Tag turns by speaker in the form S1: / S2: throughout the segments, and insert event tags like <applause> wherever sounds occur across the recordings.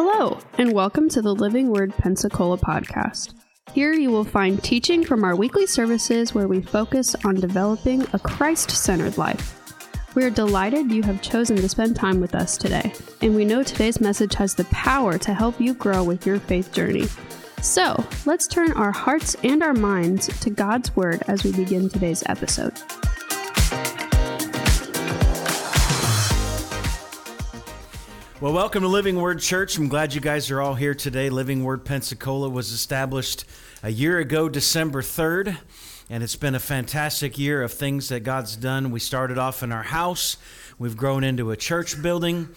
S1: Hello, and welcome to the Living Word Pensacola podcast. Here you will find teaching from our weekly services where we focus on developing a Christ centered life. We are delighted you have chosen to spend time with us today, and we know today's message has the power to help you grow with your faith journey. So, let's turn our hearts and our minds to God's Word as we begin today's episode.
S2: Well, welcome to Living Word Church. I'm glad you guys are all here today. Living Word Pensacola was established a year ago, December 3rd, and it's been a fantastic year of things that God's done. We started off in our house, we've grown into a church building,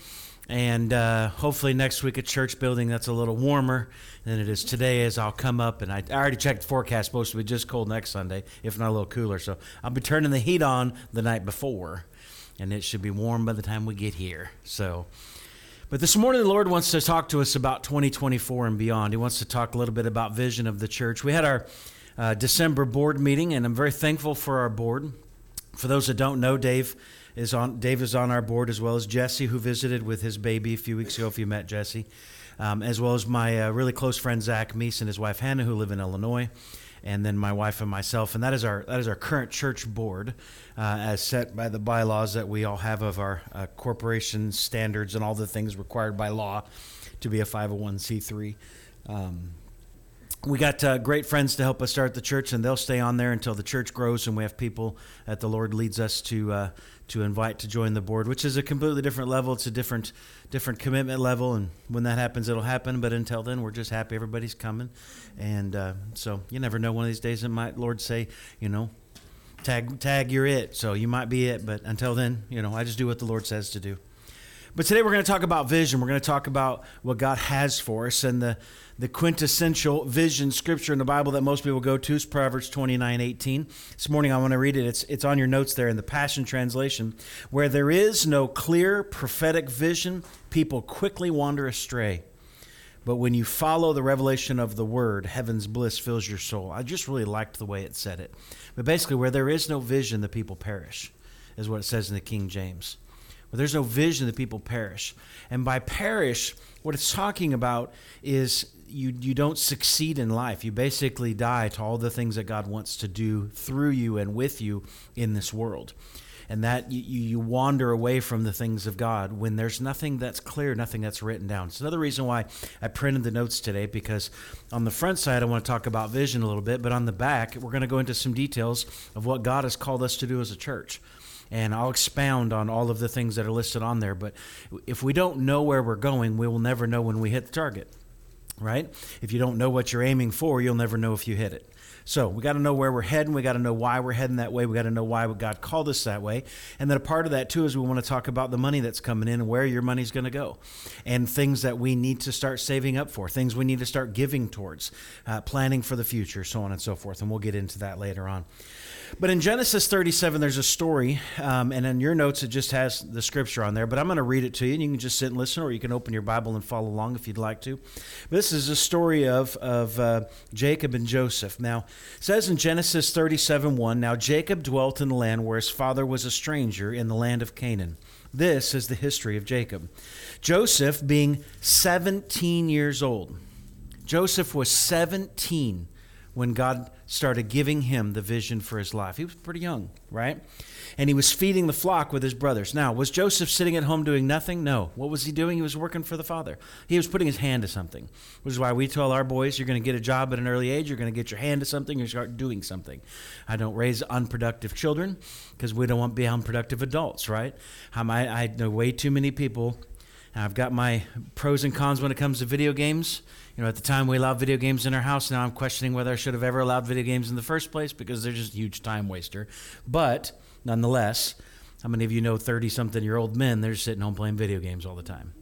S2: and uh, hopefully next week a church building that's a little warmer than it is today as I'll come up and I, I already checked the forecast supposed to be just cold next Sunday if not a little cooler so I'll be turning the heat on the night before and it should be warm by the time we get here so but this morning, the Lord wants to talk to us about 2024 and beyond. He wants to talk a little bit about vision of the church. We had our uh, December board meeting, and I'm very thankful for our board. For those that don't know, Dave is on. Dave is on our board as well as Jesse, who visited with his baby a few weeks ago. If you met Jesse, um, as well as my uh, really close friend Zach Meese and his wife Hannah, who live in Illinois and then my wife and myself, and that is our that is our current church board, uh, as set by the bylaws that we all have of our uh, corporation standards and all the things required by law to be a 501c3. Um, we got uh, great friends to help us start the church, and they'll stay on there until the church grows, and we have people that the Lord leads us to uh, to invite to join the board, which is a completely different level. It's a different different commitment level, and when that happens, it'll happen. But until then, we're just happy everybody's coming, and uh, so you never know. One of these days, it might Lord say, you know, tag tag you're it. So you might be it, but until then, you know, I just do what the Lord says to do. But today we're going to talk about vision. We're going to talk about what God has for us and the the quintessential vision scripture in the Bible that most people go to is Proverbs 29 18. This morning I want to read it. It's, it's on your notes there in the Passion Translation. Where there is no clear prophetic vision, people quickly wander astray. But when you follow the revelation of the word, heaven's bliss fills your soul. I just really liked the way it said it. But basically, where there is no vision, the people perish, is what it says in the King James. Where there's no vision, the people perish. And by perish, what it's talking about is you you don't succeed in life. You basically die to all the things that God wants to do through you and with you in this world. And that you, you wander away from the things of God when there's nothing that's clear, nothing that's written down. It's another reason why I printed the notes today because on the front side, I want to talk about vision a little bit, but on the back, we're going to go into some details of what God has called us to do as a church and I'll expound on all of the things that are listed on there. But if we don't know where we're going, we will never know when we hit the target right? If you don't know what you're aiming for, you'll never know if you hit it. So we got to know where we're heading. We got to know why we're heading that way. We got to know why God called us that way. And then a part of that too is we want to talk about the money that's coming in and where your money's going to go, and things that we need to start saving up for, things we need to start giving towards, uh, planning for the future, so on and so forth. And we'll get into that later on. But in Genesis 37, there's a story, um, and in your notes, it just has the scripture on there. But I'm going to read it to you, and you can just sit and listen, or you can open your Bible and follow along if you'd like to. But this is a story of, of uh, Jacob and Joseph. Now, it says in Genesis 37 1, Now Jacob dwelt in the land where his father was a stranger in the land of Canaan. This is the history of Jacob. Joseph being 17 years old. Joseph was 17 when God started giving him the vision for his life. He was pretty young, right? And he was feeding the flock with his brothers. Now, was Joseph sitting at home doing nothing? No. What was he doing? He was working for the Father. He was putting his hand to something, which is why we tell our boys, you're going to get a job at an early age, you're going to get your hand to something, you start doing something. I don't raise unproductive children because we don't want to be unproductive adults, right? I, I know way too many people. I've got my pros and cons when it comes to video games you know, at the time we allowed video games in our house. Now I'm questioning whether I should have ever allowed video games in the first place because they're just a huge time waster. But nonetheless, how many of you know 30 something year old men? They're sitting home playing video games all the time.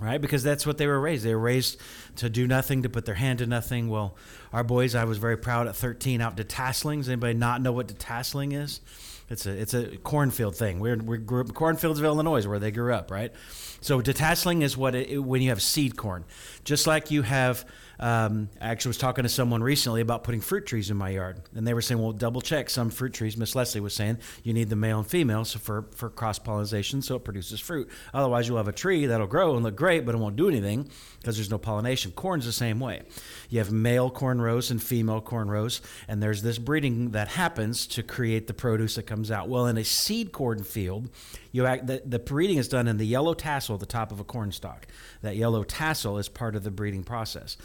S2: Right? Because that's what they were raised. They were raised to do nothing, to put their hand to nothing. Well, our boys, I was very proud at 13 out detasseling. Does anybody not know what detasseling is? It's a it's a cornfield thing. We're we grew up cornfields of Illinois, where they grew up, right? So detasseling is what it, when you have seed corn, just like you have Um, I actually was talking to someone recently about putting fruit trees in my yard, and they were saying, "Well, double check some fruit trees." Miss Leslie was saying you need the male and female so for for cross pollination, so it produces fruit. Otherwise, you'll have a tree that'll grow and look great, but it won't do anything because there's no pollination. Corn's the same way. You have male corn rows and female corn rows, and there's this breeding that happens to create the produce that comes out. Well, in a seed corn field, you act, the, the breeding is done in the yellow tassel at the top of a corn stalk. That yellow tassel is part of the breeding process.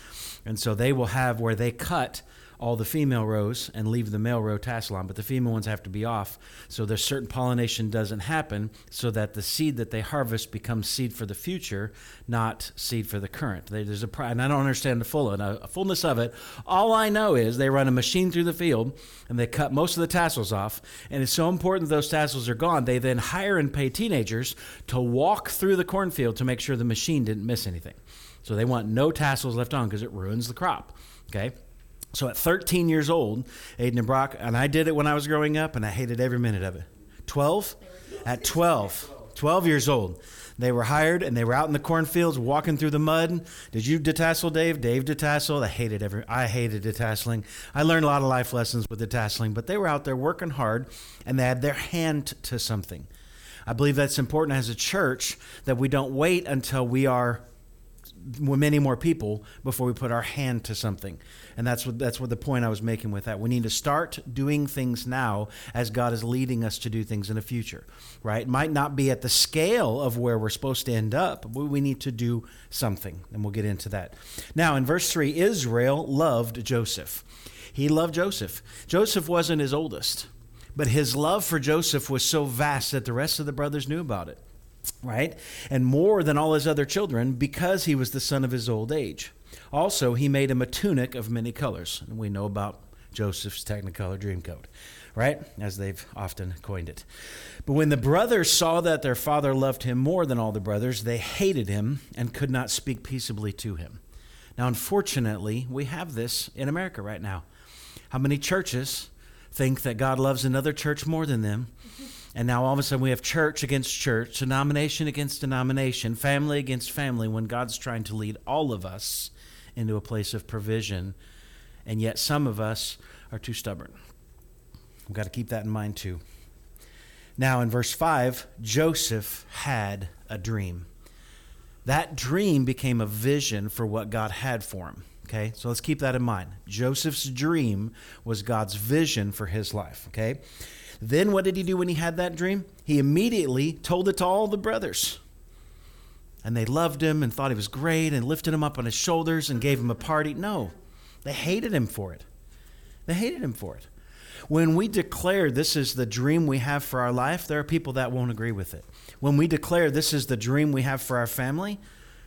S2: And so they will have where they cut all the female rows and leave the male row tassel on, but the female ones have to be off. So there's certain pollination doesn't happen so that the seed that they harvest becomes seed for the future, not seed for the current. There's a and I don't understand the full a fullness of it. All I know is they run a machine through the field and they cut most of the tassels off. And it's so important those tassels are gone. They then hire and pay teenagers to walk through the cornfield to make sure the machine didn't miss anything. So they want no tassels left on because it ruins the crop. Okay. So at 13 years old, Aiden and Brock, and I did it when I was growing up, and I hated every minute of it. 12? At 12, 12 years old, they were hired and they were out in the cornfields walking through the mud. Did you detassel, Dave? Dave detasseled. I hated every. I hated detasseling. I learned a lot of life lessons with detasseling, but they were out there working hard, and they had their hand to something. I believe that's important as a church that we don't wait until we are many more people before we put our hand to something. And that's what that's what the point I was making with that. We need to start doing things now as God is leading us to do things in the future. Right? It might not be at the scale of where we're supposed to end up, but we need to do something. And we'll get into that. Now in verse 3, Israel loved Joseph. He loved Joseph. Joseph wasn't his oldest, but his love for Joseph was so vast that the rest of the brothers knew about it right? And more than all his other children because he was the son of his old age. Also, he made him a tunic of many colors. And we know about Joseph's Technicolor dream coat, right? As they've often coined it. But when the brothers saw that their father loved him more than all the brothers, they hated him and could not speak peaceably to him. Now, unfortunately, we have this in America right now. How many churches think that God loves another church more than them? And now all of a sudden we have church against church, denomination against denomination, family against family, when God's trying to lead all of us into a place of provision. And yet some of us are too stubborn. We've got to keep that in mind too. Now, in verse 5, Joseph had a dream. That dream became a vision for what God had for him. Okay, so let's keep that in mind. Joseph's dream was God's vision for his life. Okay, then what did he do when he had that dream? He immediately told it to all the brothers. And they loved him and thought he was great and lifted him up on his shoulders and gave him a party. No, they hated him for it. They hated him for it. When we declare this is the dream we have for our life, there are people that won't agree with it. When we declare this is the dream we have for our family,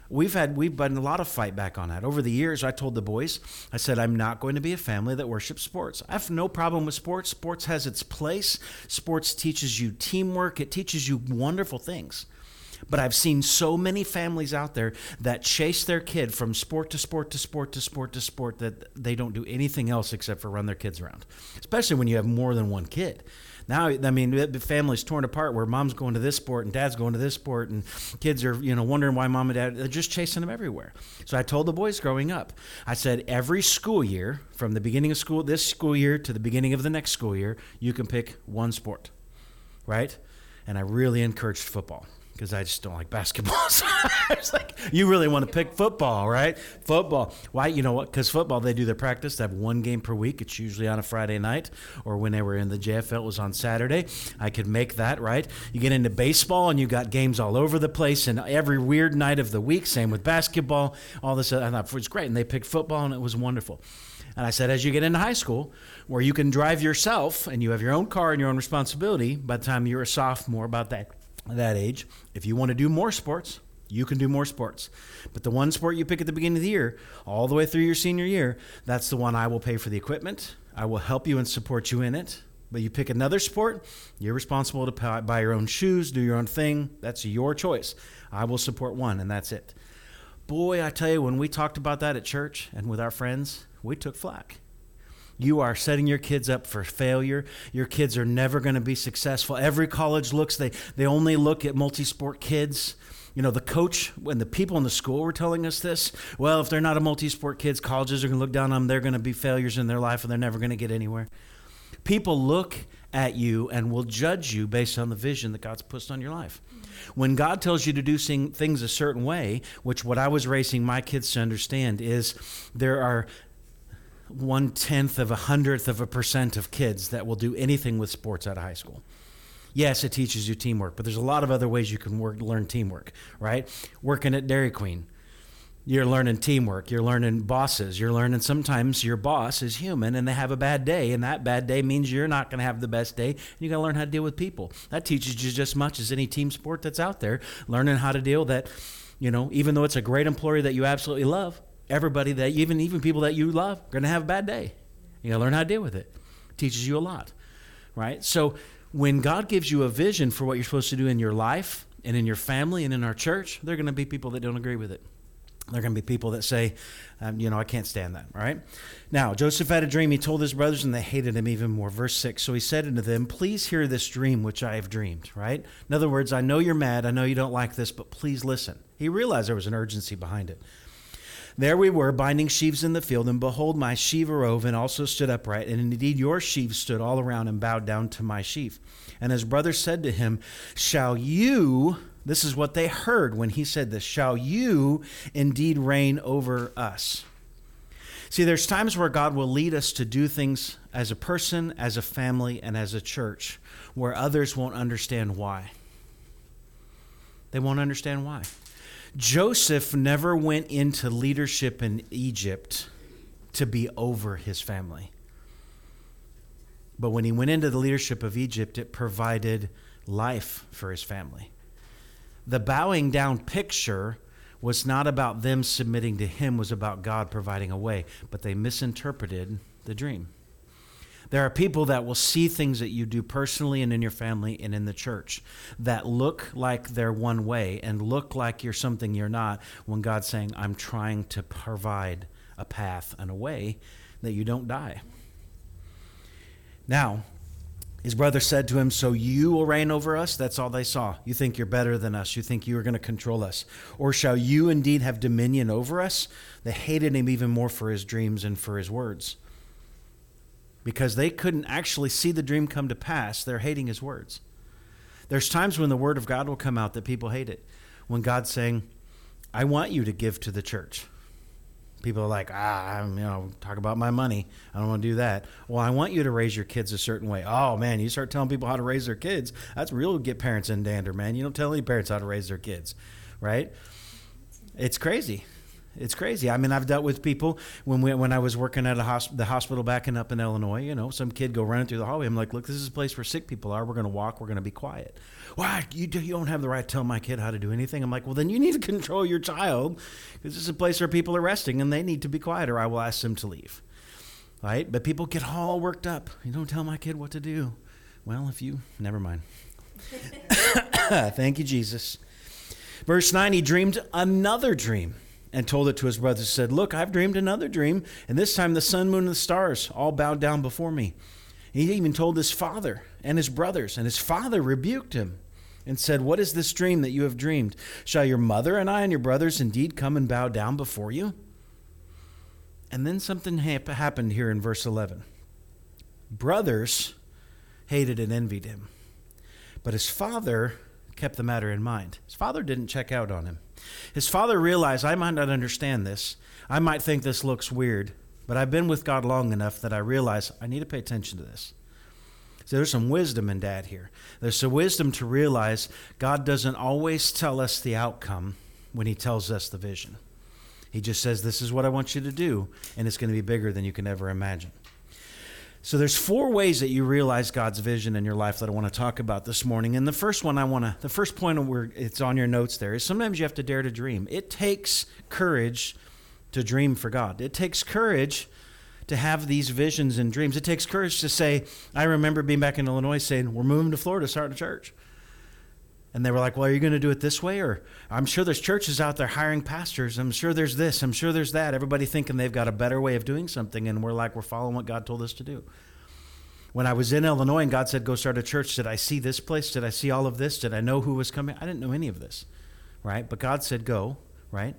S2: we've had we've been a lot of fight back on that. Over the years i told the boys i said i'm not going to be a family that worships sports. I have no problem with sports. Sports has its place. Sports teaches you teamwork. It teaches you wonderful things. But I've seen so many families out there that chase their kid from sport to sport to sport to sport to sport that they don't do anything else except for run their kids around. Especially when you have more than one kid. Now, I mean, the family's torn apart where mom's going to this sport and dad's going to this sport, and kids are, you know, wondering why mom and dad are just chasing them everywhere. So I told the boys growing up, I said, every school year, from the beginning of school, this school year to the beginning of the next school year, you can pick one sport, right? And I really encouraged football because I just don't like basketball. <laughs> So it's like, you really want to pick football, right? Football. Why? You know what? Because football, they do their practice. They have one game per week. It's usually on a Friday night, or when they were in the JFL, it was on Saturday. I could make that, right? You get into baseball, and you got games all over the place, and every weird night of the week. Same with basketball. All this, I thought it was great, and they picked football, and it was wonderful. And I said, as you get into high school, where you can drive yourself and you have your own car and your own responsibility, by the time you're a sophomore, about that that age, if you want to do more sports, you can do more sports. But the one sport you pick at the beginning of the year, all the way through your senior year, that's the one I will pay for the equipment. I will help you and support you in it. But you pick another sport, you're responsible to buy your own shoes, do your own thing. That's your choice. I will support one, and that's it. Boy, I tell you, when we talked about that at church and with our friends, we took flack. You are setting your kids up for failure. Your kids are never going to be successful. Every college looks, they, they only look at multi sport kids. You know, the coach and the people in the school were telling us this. Well, if they're not a multi sport kids, colleges are going to look down on them. They're going to be failures in their life and they're never going to get anywhere. People look at you and will judge you based on the vision that God's put on your life. When God tells you to do things a certain way, which what I was raising my kids to understand is there are one tenth of a hundredth of a percent of kids that will do anything with sports out of high school. Yes, it teaches you teamwork, but there's a lot of other ways you can work, learn teamwork, right? Working at Dairy Queen, you're learning teamwork. You're learning bosses. You're learning sometimes your boss is human and they have a bad day, and that bad day means you're not going to have the best day. And you got to learn how to deal with people. That teaches you just as much as any team sport that's out there. Learning how to deal that, you know, even though it's a great employer that you absolutely love, everybody that even even people that you love are going to have a bad day. You got to learn how to deal with it. Teaches you a lot, right? So when God gives you a vision for what you're supposed to do in your life and in your family and in our church, there are going to be people that don't agree with it. There are going to be people that say, um, you know, I can't stand that, right? Now, Joseph had a dream. He told his brothers, and they hated him even more. Verse 6 So he said unto them, Please hear this dream which I have dreamed, right? In other words, I know you're mad. I know you don't like this, but please listen. He realized there was an urgency behind it. There we were, binding sheaves in the field, and behold, my sheaf arose and also stood upright. And indeed, your sheaves stood all around and bowed down to my sheaf. And his brother said to him, Shall you, this is what they heard when he said this, shall you indeed reign over us? See, there's times where God will lead us to do things as a person, as a family, and as a church where others won't understand why. They won't understand why. Joseph never went into leadership in Egypt to be over his family. But when he went into the leadership of Egypt, it provided life for his family. The bowing down picture was not about them submitting to him, was about God providing a way, but they misinterpreted the dream. There are people that will see things that you do personally and in your family and in the church that look like they're one way and look like you're something you're not when God's saying, I'm trying to provide a path and a way that you don't die. Now, his brother said to him, So you will reign over us? That's all they saw. You think you're better than us. You think you are going to control us. Or shall you indeed have dominion over us? They hated him even more for his dreams and for his words because they couldn't actually see the dream come to pass. They're hating his words. There's times when the word of God will come out that people hate it. When God's saying, I want you to give to the church. People are like, ah, I'm, you know, talk about my money. I don't want to do that. Well, I want you to raise your kids a certain way. Oh, man, you start telling people how to raise their kids. That's real get parents in dander, man. You don't tell any parents how to raise their kids, right? It's crazy. It's crazy. I mean, I've dealt with people when we, when I was working at a hosp- the hospital back in up in Illinois. You know, some kid go running through the hallway. I'm like, look, this is a place where sick people are. We're going to walk. We're going to be quiet. Why you, do, you don't have the right to tell my kid how to do anything? I'm like, well, then you need to <laughs> control your child because this is a place where people are resting and they need to be quiet, or I will ask them to leave. Right? But people get all worked up. You don't tell my kid what to do. Well, if you never mind. <laughs> <coughs> Thank you, Jesus. Verse 9, he dreamed another dream and told it to his brothers. Said, Look, I've dreamed another dream, and this time the sun, moon, and the stars all bowed down before me. He even told his father and his brothers, and his father rebuked him and said, What is this dream that you have dreamed? Shall your mother and I and your brothers indeed come and bow down before you? And then something happened here in verse 11. Brothers hated and envied him, but his father kept the matter in mind. His father didn't check out on him. His father realized, I might not understand this. I might think this looks weird, but I've been with God long enough that I realize I need to pay attention to this. So there's some wisdom in dad here. There's some wisdom to realize God doesn't always tell us the outcome when he tells us the vision. He just says, This is what I want you to do, and it's going to be bigger than you can ever imagine. So there's four ways that you realize God's vision in your life that I want to talk about this morning. And the first one I want to the first point where it's on your notes there is sometimes you have to dare to dream. It takes courage to dream for God. It takes courage to have these visions and dreams. It takes courage to say, I remember being back in Illinois saying, We're moving to Florida, starting a church. And they were like, Well, are you going to do it this way? Or I'm sure there's churches out there hiring pastors. I'm sure there's this. I'm sure there's that. Everybody thinking they've got a better way of doing something. And we're like, We're following what God told us to do. When I was in Illinois and God said, Go start a church, did I see this place? Did I see all of this? Did I know who was coming? I didn't know any of this, right? But God said, Go, right?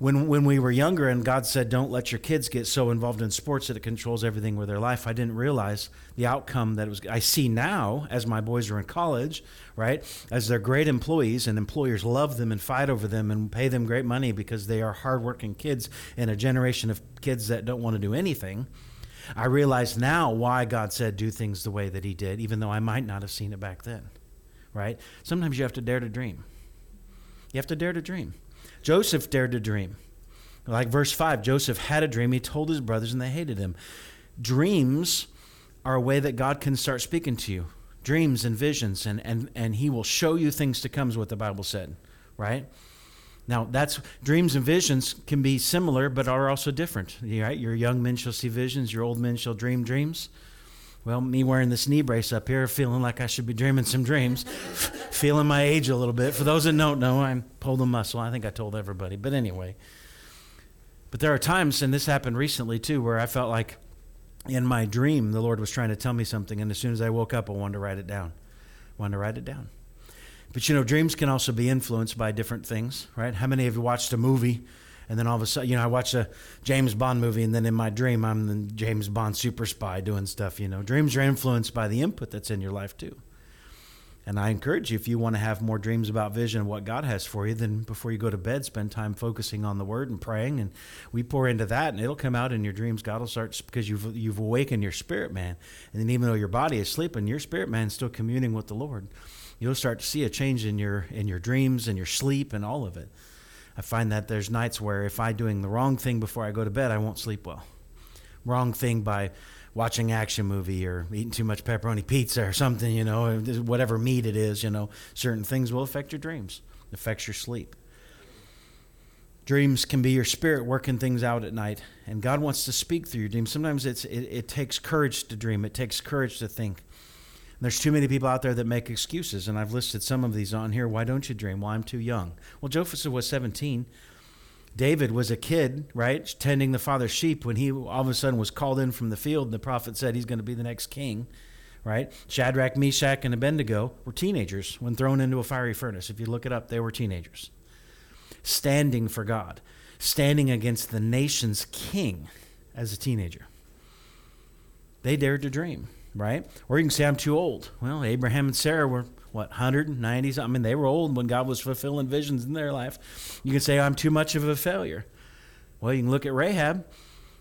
S2: When when we were younger and God said don't let your kids get so involved in sports that it controls everything with their life I didn't realize the outcome that it was I see now as my boys are in college right as they're great employees and employers love them and fight over them and pay them great money because they are hardworking kids in a generation of kids that don't want to do anything I realize now why God said do things the way that he did even though I might not have seen it back then right? Sometimes you have to dare to dream. You have to dare to dream Joseph dared to dream. Like verse 5, Joseph had a dream. He told his brothers and they hated him. Dreams are a way that God can start speaking to you. Dreams and visions, and, and, and he will show you things to come, is what the Bible said, right? Now, that's dreams and visions can be similar, but are also different. Right? Your young men shall see visions, your old men shall dream dreams. Well, me wearing this knee brace up here, feeling like I should be dreaming some dreams, <laughs> feeling my age a little bit. For those that don't know, I'm pulled a muscle. I think I told everybody. But anyway, but there are times, and this happened recently too, where I felt like in my dream the Lord was trying to tell me something, and as soon as I woke up, I wanted to write it down. I wanted to write it down. But you know, dreams can also be influenced by different things, right? How many of you watched a movie? And then all of a sudden, you know, I watch a James Bond movie, and then in my dream, I'm the James Bond super spy doing stuff. You know, dreams are influenced by the input that's in your life too. And I encourage you, if you want to have more dreams about vision and what God has for you, then before you go to bed, spend time focusing on the Word and praying. And we pour into that, and it'll come out in your dreams. God will start because you've you've awakened your spirit man, and then even though your body is sleeping, your spirit man is still communing with the Lord. You'll start to see a change in your in your dreams and your sleep and all of it. I find that there's nights where if I'm doing the wrong thing before I go to bed, I won't sleep well. Wrong thing by watching action movie or eating too much pepperoni pizza or something, you know, whatever meat it is, you know, certain things will affect your dreams, affects your sleep. Dreams can be your spirit working things out at night, and God wants to speak through your dreams. Sometimes it's it, it takes courage to dream. It takes courage to think. There's too many people out there that make excuses, and I've listed some of these on here. Why don't you dream? Well, I'm too young. Well, Joseph was 17. David was a kid, right, tending the father's sheep when he all of a sudden was called in from the field, and the prophet said he's going to be the next king, right? Shadrach, Meshach, and Abednego were teenagers when thrown into a fiery furnace. If you look it up, they were teenagers. Standing for God, standing against the nation's king as a teenager. They dared to dream right? Or you can say I'm too old. Well, Abraham and Sarah were what 190s. I mean, they were old when God was fulfilling visions in their life. You can say I'm too much of a failure. Well, you can look at Rahab.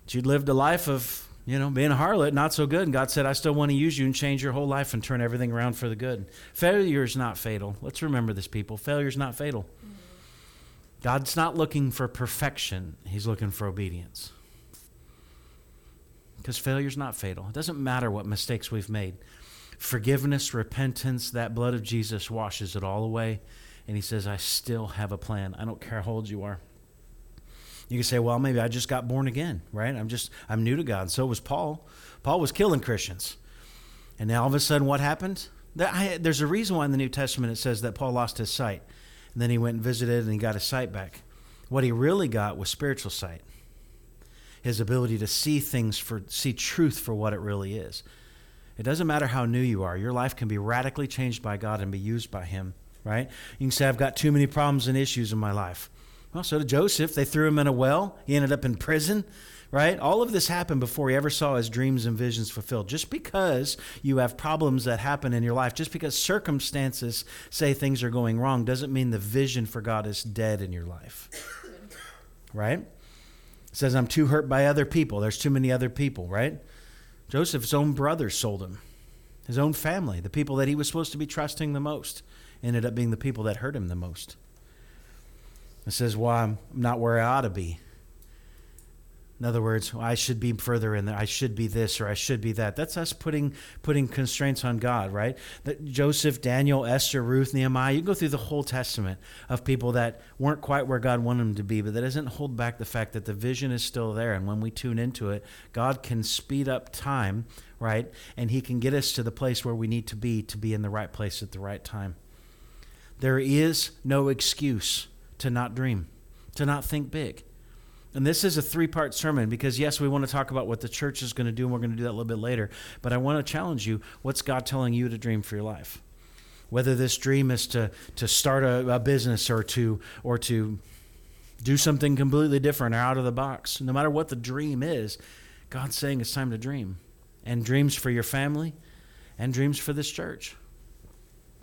S2: She'd lived a life of you know being a harlot, not so good, and God said, "I still want to use you and change your whole life and turn everything around for the good." Failure is not fatal. Let's remember this, people. Failure is not fatal. Mm-hmm. God's not looking for perfection; He's looking for obedience because failure is not fatal. It doesn't matter what mistakes we've made. Forgiveness, repentance, that blood of Jesus washes it all away. And he says, I still have a plan. I don't care how old you are. You can say, well, maybe I just got born again, right? I'm just, I'm new to God. And so was Paul. Paul was killing Christians. And now all of a sudden, what happened? There's a reason why in the New Testament it says that Paul lost his sight. And then he went and visited and he got his sight back. What he really got was spiritual sight his ability to see things for see truth for what it really is. It doesn't matter how new you are. Your life can be radically changed by God and be used by him, right? You can say I've got too many problems and issues in my life. Well, so did Joseph. They threw him in a well. He ended up in prison, right? All of this happened before he ever saw his dreams and visions fulfilled. Just because you have problems that happen in your life, just because circumstances say things are going wrong, doesn't mean the vision for God is dead in your life. Right? Says, I'm too hurt by other people. There's too many other people, right? Joseph's own brothers sold him. His own family, the people that he was supposed to be trusting the most, ended up being the people that hurt him the most. It says, Well, I'm not where I ought to be. In other words, I should be further in there. I should be this or I should be that. That's us putting putting constraints on God, right? That Joseph, Daniel, Esther, Ruth, Nehemiah. You go through the whole Testament of people that weren't quite where God wanted them to be, but that doesn't hold back the fact that the vision is still there. And when we tune into it, God can speed up time, right? And He can get us to the place where we need to be to be in the right place at the right time. There is no excuse to not dream, to not think big. And this is a three part sermon because, yes, we want to talk about what the church is going to do, and we're going to do that a little bit later. But I want to challenge you what's God telling you to dream for your life? Whether this dream is to, to start a, a business or to, or to do something completely different or out of the box, no matter what the dream is, God's saying it's time to dream. And dreams for your family and dreams for this church.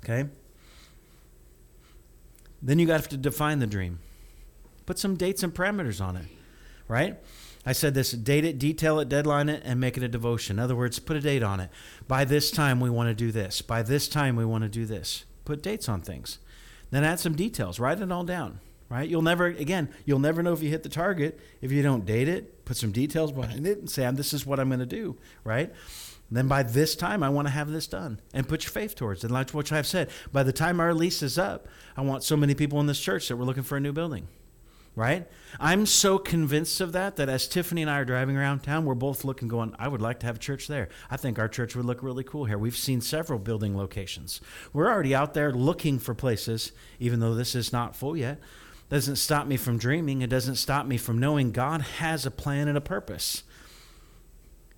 S2: Okay? Then you have to define the dream. Put some dates and parameters on it, right? I said this date it, detail it, deadline it, and make it a devotion. In other words, put a date on it. By this time, we want to do this. By this time, we want to do this. Put dates on things. Then add some details. Write it all down, right? You'll never, again, you'll never know if you hit the target if you don't date it, put some details behind it, and say, this is what I'm going to do, right? then by this time, I want to have this done and put your faith towards it. And like what I've said, by the time our lease is up, I want so many people in this church that we're looking for a new building right? I'm so convinced of that that as Tiffany and I are driving around town, we're both looking, going, I would like to have a church there. I think our church would look really cool here. We've seen several building locations. We're already out there looking for places, even though this is not full yet. Doesn't stop me from dreaming. It doesn't stop me from knowing God has a plan and a purpose.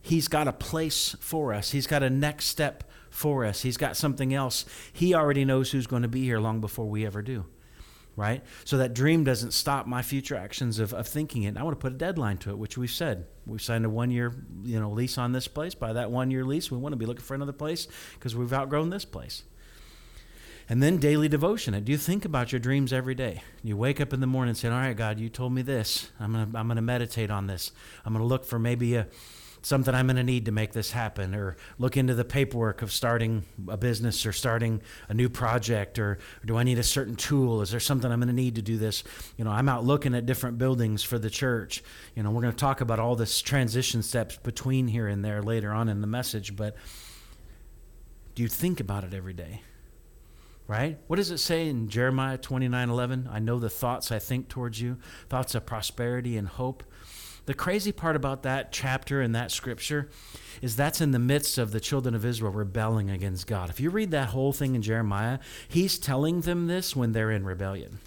S2: He's got a place for us. He's got a next step for us. He's got something else. He already knows who's going to be here long before we ever do right? So that dream doesn't stop my future actions of, of thinking it. I want to put a deadline to it, which we've said. We've signed a one year you know, lease on this place. By that one year lease, we want to be looking for another place because we've outgrown this place. And then daily devotion. Do you think about your dreams every day? You wake up in the morning and say, All right, God, you told me this. I'm going to I'm going to meditate on this. I'm going to look for maybe a something I'm going to need to make this happen, or look into the paperwork of starting a business or starting a new project, or, or do I need a certain tool? Is there something I'm going to need to do this? You know, I'm out looking at different buildings for the church. You know, we're going to talk about all this transition steps between here and there later on in the message, but do you think about it every day? right? What does it say in Jeremiah 29 11? I know the thoughts I think towards you, thoughts of prosperity and hope, the crazy part about that chapter and that scripture is that's in the midst of the children of Israel rebelling against God. If you read that whole thing in Jeremiah, he's telling them this when they're in rebellion.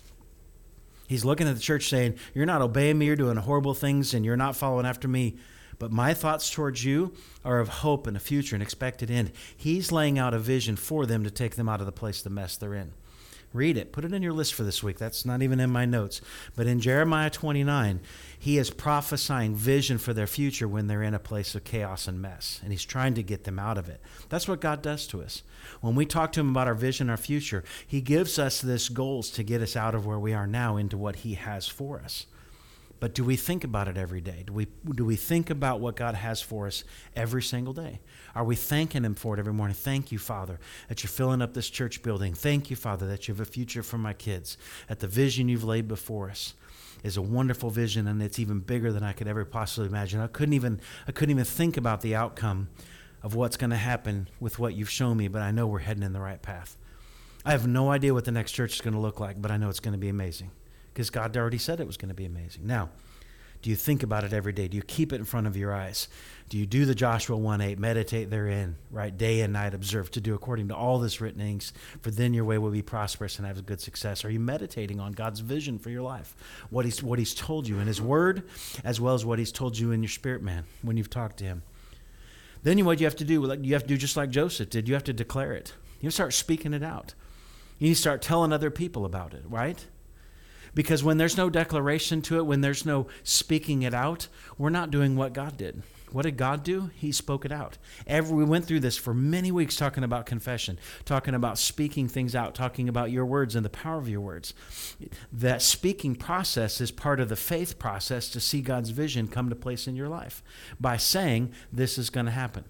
S2: He's looking at the church saying, You're not obeying me, you're doing horrible things, and you're not following after me. But my thoughts towards you are of hope and a future and expected end. He's laying out a vision for them to take them out of the place, the mess they're in. Read it. Put it in your list for this week. That's not even in my notes. But in Jeremiah 29, he is prophesying vision for their future when they're in a place of chaos and mess. And he's trying to get them out of it. That's what God does to us. When we talk to him about our vision, our future, he gives us this goals to get us out of where we are now into what he has for us. But do we think about it every day? Do we, do we think about what God has for us every single day? Are we thanking Him for it every morning? Thank you, Father, that you're filling up this church building. Thank you, Father, that you have a future for my kids, that the vision you've laid before us is a wonderful vision and it's even bigger than I could ever possibly imagine. I couldn't even I couldn't even think about the outcome of what's going to happen with what you've shown me, but I know we're heading in the right path. I have no idea what the next church is going to look like, but I know it's going to be amazing because God already said it was going to be amazing. Now, do you think about it every day? Do you keep it in front of your eyes? Do you do the Joshua 1 8, meditate therein, right? Day and night, observe to do according to all this written things, for then your way will be prosperous and have a good success. Are you meditating on God's vision for your life? What He's, what he's told you in His Word, as well as what He's told you in your spirit, man, when you've talked to Him. Then what you have to do, you have to do just like Joseph did, you have to declare it. You start speaking it out. You start telling other people about it, right? Because when there's no declaration to it, when there's no speaking it out, we're not doing what God did. What did God do? He spoke it out. Every, we went through this for many weeks talking about confession, talking about speaking things out, talking about your words and the power of your words. That speaking process is part of the faith process to see God's vision come to place in your life by saying, This is going to happen.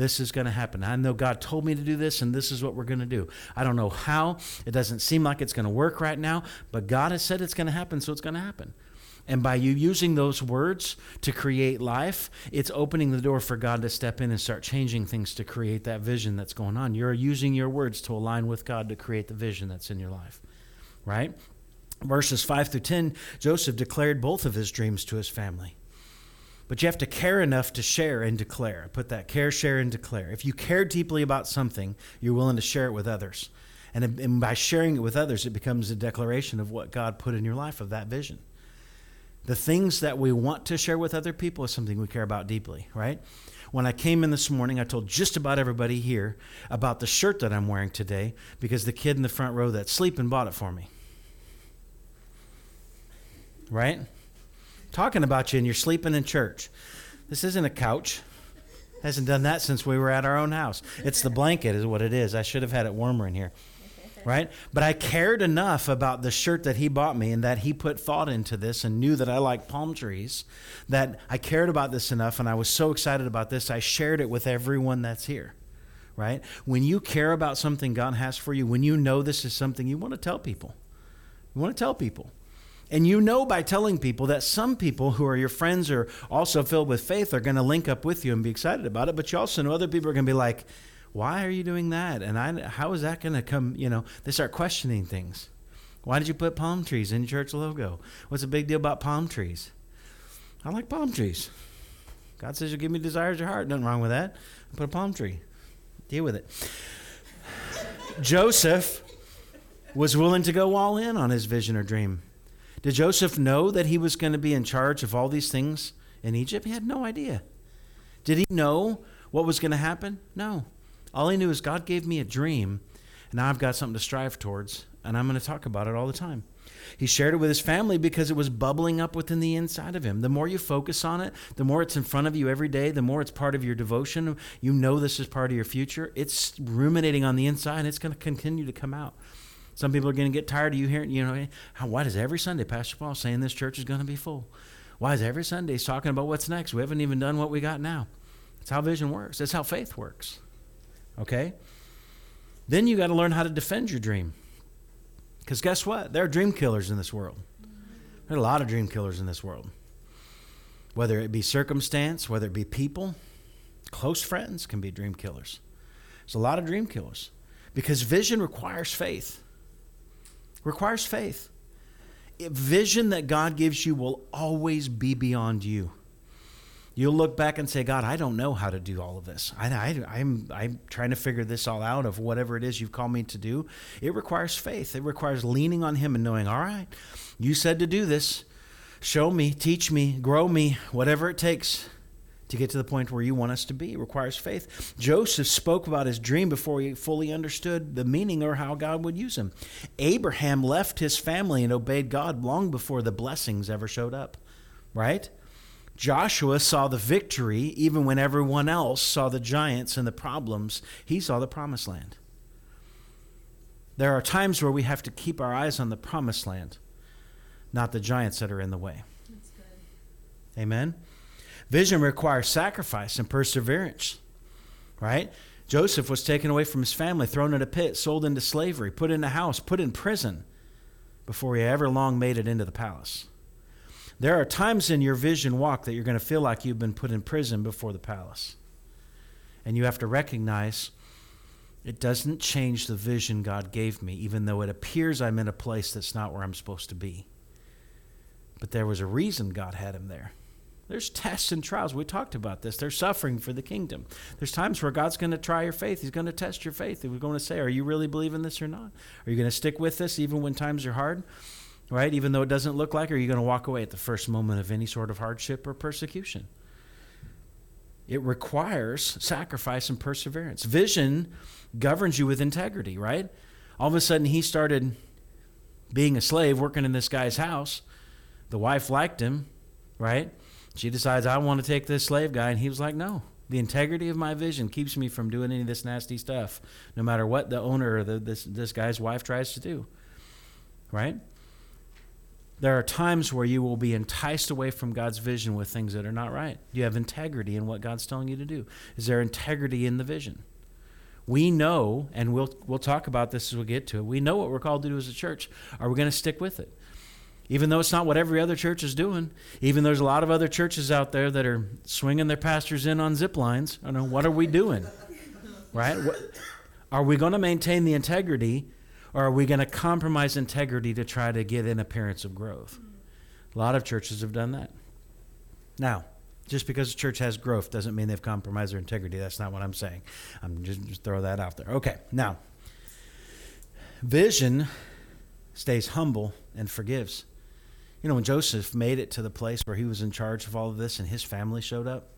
S2: This is going to happen. I know God told me to do this, and this is what we're going to do. I don't know how. It doesn't seem like it's going to work right now, but God has said it's going to happen, so it's going to happen. And by you using those words to create life, it's opening the door for God to step in and start changing things to create that vision that's going on. You're using your words to align with God to create the vision that's in your life, right? Verses 5 through 10, Joseph declared both of his dreams to his family. But you have to care enough to share and declare. Put that care, share, and declare. If you care deeply about something, you're willing to share it with others. And, and by sharing it with others, it becomes a declaration of what God put in your life of that vision. The things that we want to share with other people is something we care about deeply, right? When I came in this morning, I told just about everybody here about the shirt that I'm wearing today because the kid in the front row that's sleeping bought it for me. Right? Talking about you and you're sleeping in church. This isn't a couch. Hasn't done that since we were at our own house. It's the blanket, is what it is. I should have had it warmer in here right? But I cared enough about the shirt that he bought me and that he put thought into this and knew that I like palm trees that I cared about this enough and I was so excited about this, I shared it with everyone that's here, right? When you care about something God has for you, when you know this is something you want to tell people, you want to tell people. And you know by telling people that some people who are your friends or also filled with faith are going to link up with you and be excited about it. But you also know other people are going to be like, why are you doing that? And I, how is that going to come? You know, they start questioning things. Why did you put palm trees in your church logo? What's the big deal about palm trees? I like palm trees. God says you'll give me desires of your heart. Nothing wrong with that. I Put a palm tree. Deal with it. <laughs> Joseph was willing to go all in on his vision or dream. Did Joseph know that he was going to be in charge of all these things in Egypt? He had no idea. Did he know what was going to happen? No. All he knew is God gave me a dream, and now I've got something to strive towards, and I'm going to talk about it all the time. He shared it with his family because it was bubbling up within the inside of him. The more you focus on it, the more it's in front of you every day, the more it's part of your devotion. You know this is part of your future. It's ruminating on the inside, and it's going to continue to come out. Some people are going to get tired of you hearing, you know, eh, why does every Sunday Pastor Paul saying this church is going to be full? Why is every Sunday he's talking about what's next? We haven't even done what we got now. That's how vision works. That's how faith works. Okay? Then you got to learn how to defend your dream. Because guess what? There are dream killers in this world. There are a lot of dream killers in this world. Whether it be circumstance, whether it be people, close friends can be dream killers. There's a lot of dream killers. Because vision requires faith. Requires faith. Vision that God gives you will always be beyond you. You'll look back and say, God, I don't know how to do all of this. I, I, I'm, I'm trying to figure this all out of whatever it is you've called me to do. It requires faith. It requires leaning on Him and knowing, all right, you said to do this. Show me, teach me, grow me, whatever it takes to get to the point where you want us to be. It requires faith. Joseph spoke about his dream before he fully understood the meaning or how God would use him. Abraham left his family and obeyed God long before the blessings ever showed up, right? Joshua saw the victory even when everyone else saw the giants and the problems. He saw the promised land. There are times where we have to keep our eyes on the promised land, not the giants that are in the way. Amen. Vision requires sacrifice and perseverance, right? Joseph was taken away from his family, thrown in a pit, sold into slavery, put in a house, put in prison before he ever long made it into the palace. There are times in your vision walk that you're going to feel like you've been put in prison before the palace. And you have to recognize it doesn't change the vision God gave me, even though it appears I'm in a place that's not where I'm supposed to be. But there was a reason God had him there. There's tests and trials. We talked about this. There's suffering for the kingdom. There's times where God's going to try your faith. He's going to test your faith. He's going to say, Are you really believing this or not? Are you going to stick with this even when times are hard? right? Even though it doesn't look like, are you going to walk away at the first moment of any sort of hardship or persecution? It requires sacrifice and perseverance. Vision governs you with integrity, right? All of a sudden, he started being a slave, working in this guy's house. The wife liked him, right? She decides, I want to take this slave guy. And he was like, No. The integrity of my vision keeps me from doing any of this nasty stuff, no matter what the owner or the, this, this guy's wife tries to do, right? There are times where you will be enticed away from God's vision with things that are not right. You have integrity in what God's telling you to do. Is there integrity in the vision? We know, and we'll we'll talk about this as we get to it. We know what we're called to do as a church. Are we going to stick with it? Even though it's not what every other church is doing, even though there's a lot of other churches out there that are swinging their pastors in on zip lines. I know what are we doing, right? What, are we going to maintain the integrity or are we going to compromise integrity to try to get an appearance of growth? A lot of churches have done that. Now, just because a church has growth doesn't mean they've compromised their integrity. That's not what I'm saying. I'm just, just throw that out there. Okay, now, Vision stays humble and forgives. You know, when Joseph made it to the place where he was in charge of all of this and his family showed up,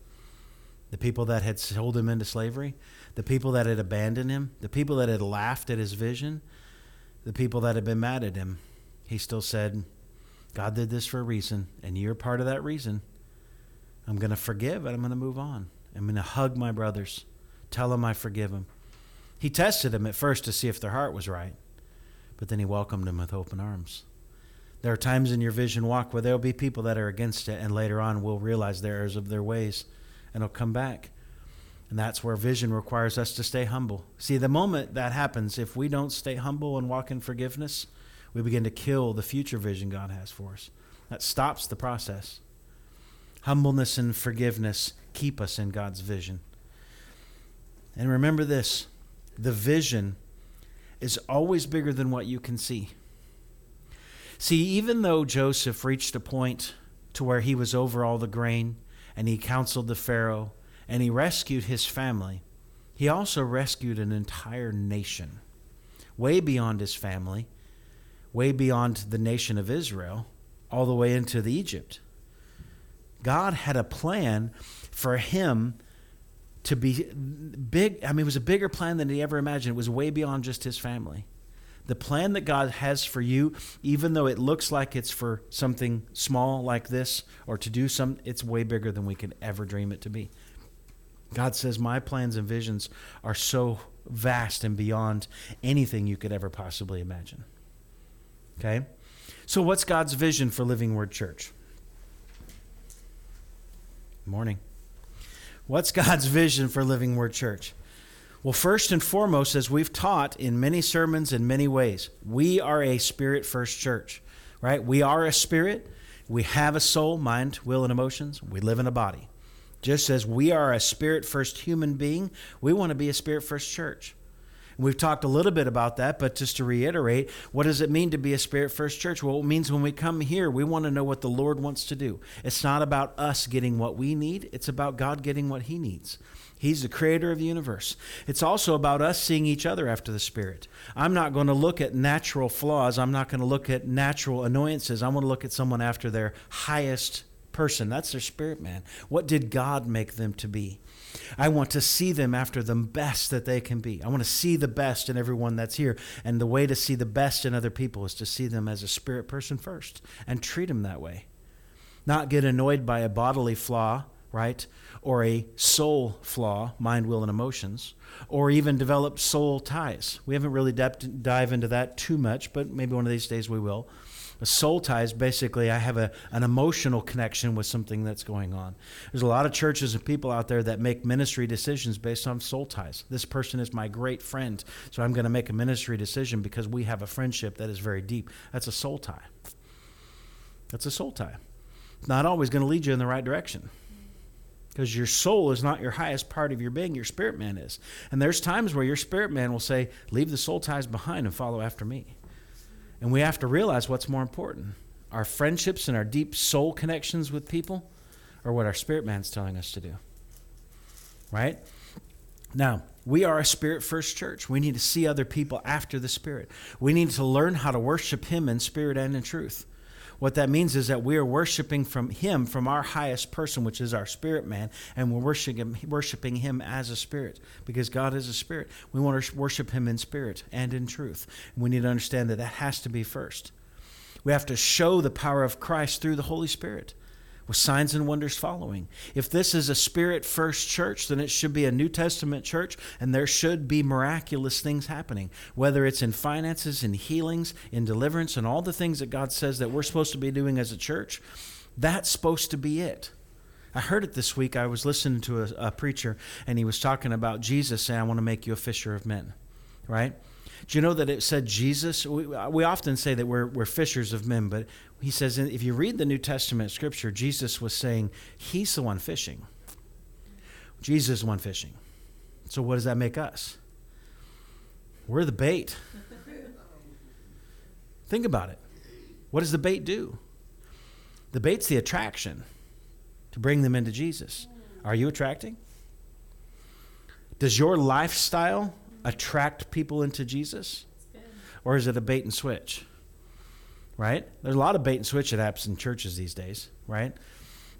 S2: the people that had sold him into slavery, the people that had abandoned him, the people that had laughed at his vision, the people that had been mad at him, he still said, God did this for a reason, and you're part of that reason. I'm going to forgive and I'm going to move on. I'm going to hug my brothers, tell them I forgive them. He tested them at first to see if their heart was right, but then he welcomed them with open arms. There are times in your vision walk where there'll be people that are against it, and later on will realize the errors of their ways and will come back. And that's where vision requires us to stay humble. See, the moment that happens, if we don't stay humble and walk in forgiveness, we begin to kill the future vision God has for us. That stops the process. Humbleness and forgiveness keep us in God's vision. And remember this the vision is always bigger than what you can see. See, even though Joseph reached a point to where he was over all the grain and he counseled the Pharaoh and he rescued his family, he also rescued an entire nation, way beyond his family, way beyond the nation of Israel, all the way into the Egypt. God had a plan for him to be big. I mean, it was a bigger plan than he ever imagined. It was way beyond just his family. The plan that God has for you, even though it looks like it's for something small like this or to do some, it's way bigger than we could ever dream it to be. God says, My plans and visions are so vast and beyond anything you could ever possibly imagine. Okay? So, what's God's vision for Living Word Church? Morning. What's <laughs> God's vision for Living Word Church? Well, first and foremost, as we've taught in many sermons in many ways, we are a spirit first church, right? We are a spirit. We have a soul, mind, will, and emotions. We live in a body. Just as we are a spirit first human being, we want to be a spirit first church. We've talked a little bit about that, but just to reiterate, what does it mean to be a spirit first church? Well, it means when we come here, we want to know what the Lord wants to do. It's not about us getting what we need, it's about God getting what He needs. He's the creator of the universe. It's also about us seeing each other after the Spirit. I'm not going to look at natural flaws. I'm not going to look at natural annoyances. I'm going to look at someone after their highest person. That's their spirit man. What did God make them to be? I want to see them after the best that they can be. I want to see the best in everyone that's here. And the way to see the best in other people is to see them as a spirit person first and treat them that way. Not get annoyed by a bodily flaw, right? Or a soul flaw, mind, will, and emotions, or even develop soul ties. We haven't really dive into that too much, but maybe one of these days we will. A soul tie is basically I have a, an emotional connection with something that's going on. There's a lot of churches and people out there that make ministry decisions based on soul ties. This person is my great friend, so I'm going to make a ministry decision because we have a friendship that is very deep. That's a soul tie. That's a soul tie. It's not always going to lead you in the right direction because your soul is not your highest part of your being your spirit man is and there's times where your spirit man will say leave the soul ties behind and follow after me and we have to realize what's more important our friendships and our deep soul connections with people, or what our spirit man's telling us to do. Right? Now, we are a spirit first church. We need to see other people after the spirit. We need to learn how to worship him in spirit and in truth. What that means is that we are worshiping from Him, from our highest person, which is our spirit man, and we're worshiping him, worshiping Him as a spirit because God is a spirit. We want to worship Him in spirit and in truth. we need to understand that that has to be first. We have to show the power of Christ through the Holy Spirit with signs and wonders following. If this is a spirit first church, then it should be a New Testament church, and there should be miraculous things happening, whether it's in finances, in healings, in deliverance, and all the things that God says that we're supposed to be doing as a church. That's supposed to be it. I heard it this week. I was listening to a, a preacher, and he was talking about Jesus saying, I want to make you a fisher of men, right? Do you know that it said Jesus? We, we often say that we're, we're fishers of men, but he says if you read the New Testament scripture, Jesus was saying he's the one fishing. Jesus is the one fishing. So what does that make us? We're the bait. <laughs> Think about it. What does the bait do? The bait's the attraction to bring them into Jesus. Are you attracting? Does your lifestyle attract people into Jesus? or is it a bait and switch? Right? There's a lot of bait and switch that happens in churches these days, right?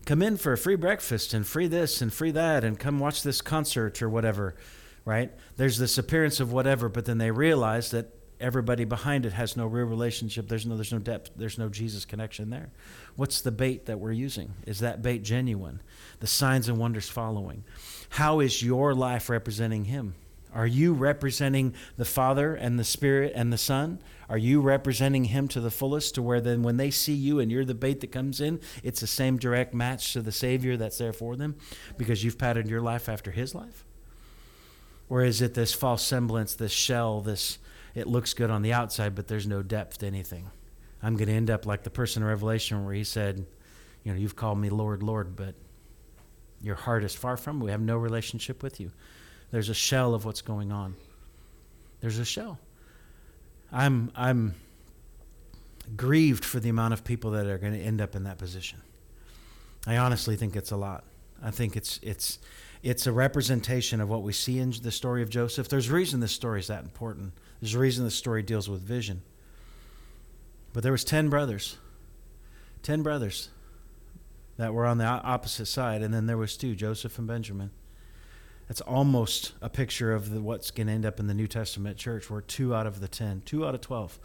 S2: Come in for a free breakfast and free this and free that and come watch this concert or whatever, right? There's this appearance of whatever, but then they realize that everybody behind it has no real relationship. There's no there's no depth. There's no Jesus connection there. What's the bait that we're using? Is that bait genuine? The signs and wonders following. How is your life representing him? Are you representing the Father and the Spirit and the Son? Are you representing Him to the fullest to where then when they see you and you're the bait that comes in, it's the same direct match to the Savior that's there for them because you've patterned your life after His life? Or is it this false semblance, this shell, this it looks good on the outside, but there's no depth to anything. I'm going to end up like the person in Revelation where he said, You know, you've called me Lord, Lord, but your heart is far from me. We have no relationship with you. There's a shell of what's going on. There's a shell. I'm, I'm grieved for the amount of people that are going to end up in that position. I honestly think it's a lot. I think it's, it's, it's a representation of what we see in the story of Joseph. There's a reason this story is that important. There's a reason this story deals with vision. But there was 10 brothers. 10 brothers that were on the opposite side and then there was two, Joseph and Benjamin. That's almost a picture of the, what's going to end up in the New Testament church where 2 out of the ten, two out of 12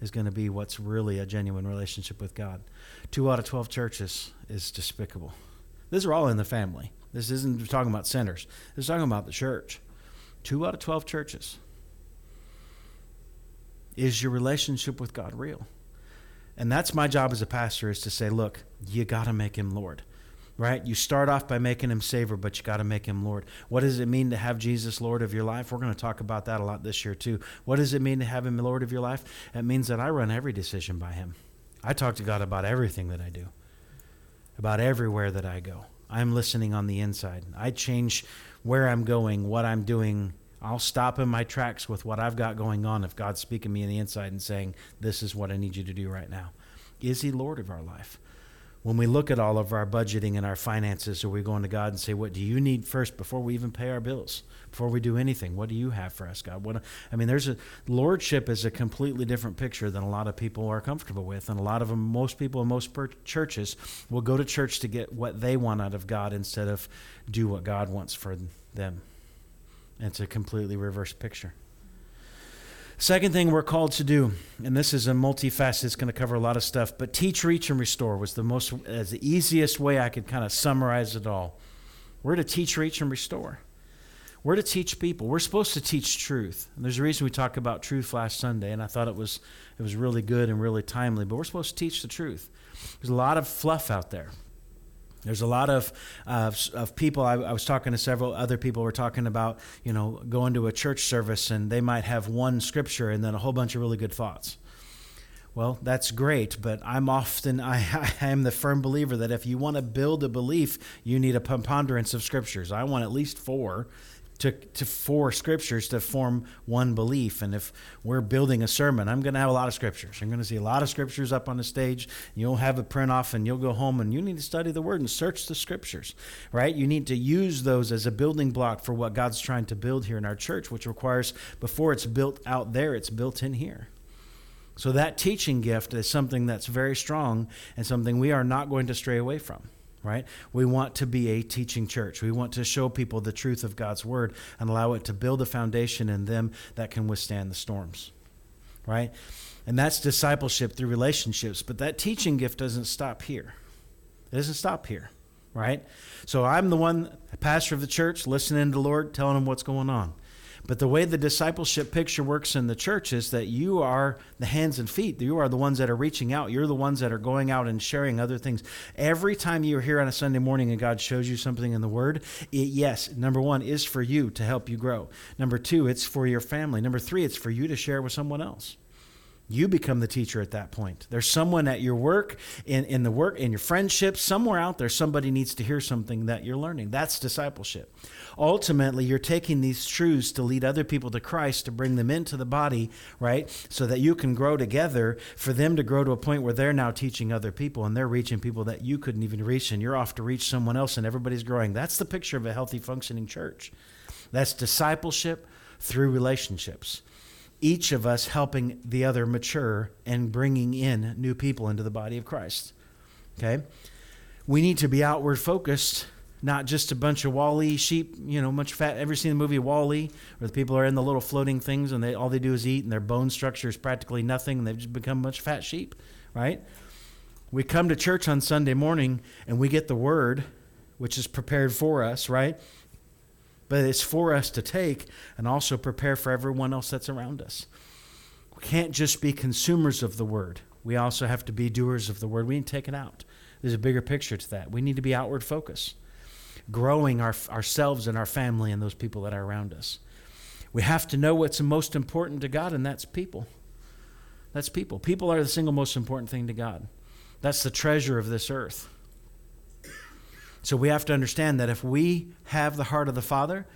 S2: is going to be what's really a genuine relationship with God. 2 out of 12 churches is despicable. These are all in the family. This isn't talking about sinners, This is talking about the church. 2 out of 12 churches is your relationship with God real? And that's my job as a pastor is to say, look, you got to make him Lord. Right? You start off by making him Savior, but you got to make him Lord. What does it mean to have Jesus Lord of your life? We're going to talk about that a lot this year, too. What does it mean to have him Lord of your life? It means that I run every decision by him. I talk to God about everything that I do, about everywhere that I go. I'm listening on the inside. I change where I'm going, what I'm doing, I'll stop in my tracks with what I've got going on if God's speaking me in the inside and saying, This is what I need you to do right now. Is He Lord of our life? When we look at all of our budgeting and our finances, are we going to God and say, What do you need first before we even pay our bills? Before we do anything? What do you have for us, God? What, I mean, there's a lordship is a completely different picture than a lot of people are comfortable with. And a lot of them, most people in most per- churches will go to church to get what they want out of God instead of do what God wants for them. It's a completely reversed picture. Second thing we're called to do, and this is a multifaceted, it's going to cover a lot of stuff, but teach, reach, and restore was the most, as the easiest way I could kind of summarize it all. We're to teach, reach, and restore. We're to teach people. We're supposed to teach truth. And there's a reason we talked about truth last Sunday, and I thought it was it was really good and really timely. But we're supposed to teach the truth. There's a lot of fluff out there. There's a lot of uh, of people. I, I, was talking to several other people. Were talking about you know going to a church service and they might have one scripture and then a whole bunch of really good thoughts. Well, that's great, but I'm often <laughs> I, I am the firm believer that if you want to build a belief, you need a preponderance of scriptures. I want at least four to, to four scriptures to form one belief. And if we're building a sermon, I'm going to have a lot of scriptures. I'm going to see a lot of scriptures up on the stage. You'll have a print off and you'll go home and you need to study the word and search the scriptures, right? You need to use those as a building block for what God's trying to build here in our church, which requires before it's built out there, it's built in here. So that teaching gift is something that's very strong and something we are not going to stray away from right? We want to be a teaching church. We want to show people the truth of God's word and allow it to build a foundation in them that can withstand the storms, right? And that's discipleship through relationships. But that teaching gift doesn't stop here. It doesn't stop here, right? So I'm the one, pastor of the church, listening to the Lord, telling him what's going on. But the way the discipleship picture works in the church is that you are the hands and feet. You are the ones that are reaching out. You're the ones that are going out and sharing other things. Every time you're here on a Sunday morning and God shows you something in the Word, it, yes, number one, is for you to help you grow. Number two, it's for your family. Number three, it's for you to share with someone else you become the teacher at that point. There's someone at your work, in, in the work, in your friendship, somewhere out there, somebody needs to hear something that you're learning. That's discipleship. Ultimately, you're taking these truths to lead other people to Christ, to bring them into the body, right? So that you can grow together, for them to grow to a point where they're now teaching other people and they're reaching people that you couldn't even reach, and you're off to reach someone else, and everybody's growing. That's the picture of a healthy, functioning church. That's discipleship through relationships. Each of us helping the other mature and bringing in new people into the body of Christ. Okay? We need to be outward focused, not just a bunch of WALL-E sheep, you know, much fat. Ever seen the movie WALL-E, where the people are in the little floating things and they all they do is eat and their bone structure is practically nothing and they've just become much fat sheep, right? We come to church on Sunday morning and we get the word, which is prepared for us, right? But it's for us to take and also prepare for everyone else that's around us. We can't just be consumers of the word. We also have to be doers of the word. We need to take it out. There's a bigger picture to that. We need to be outward focused, growing our, ourselves and our family and those people that are around us. We have to know what's most important to God, and that's people. That's people. People are the single most important thing to God. That's the treasure of this earth. So we have to understand that if we have the heart of the Father,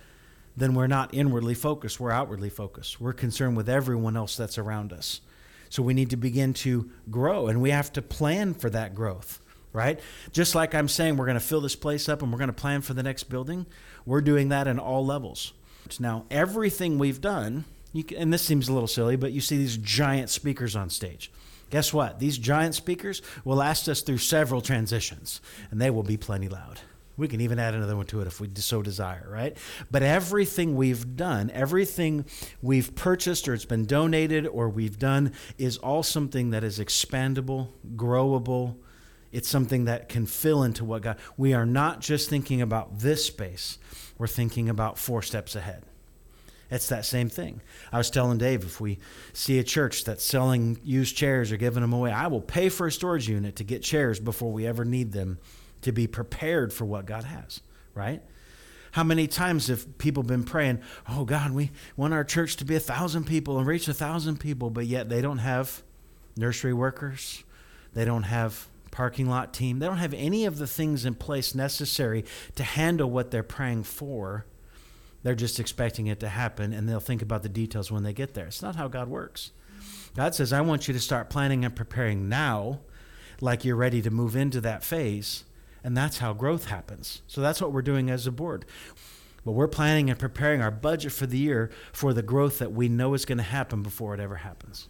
S2: then we're not inwardly focused, we're outwardly focused. We're concerned with everyone else that's around us. So we need to begin to grow, and we have to plan for that growth right? Just like I'm saying, we're going to fill this place up and we're going to plan for the next building. We're doing that in all levels. Now, everything we've done, can, and this seems a little silly, but you see these giant speakers on stage. Guess what? These giant speakers will last us through several transitions, and they will be plenty loud. We can even add another one to it if we so desire, right? But everything we've done, everything we've purchased or it's been donated or we've done is all something that is expandable, growable, it's something that can fill into what God. We are not just thinking about this space, we're thinking about four steps ahead. It's that same thing. I was telling Dave if we see a church that's selling used chairs or giving them away, I will pay for a storage unit to get chairs before we ever need them to be prepared for what God has, right? How many times have people been praying, oh God, we want our church to be a thousand people and reach a thousand people, but yet they don't have nursery workers, they don't have parking lot team. They don't have any of the things in place necessary to handle what they're praying for. They're just expecting it to happen and they'll think about the details when they get there. It's not how God works. God says, I want you to start planning and preparing now, like you're ready to move into that phase. And that's how growth happens. So that's what we're doing as a board. But we're planning and preparing our budget for the year for the growth that we know is going to happen before it ever happens.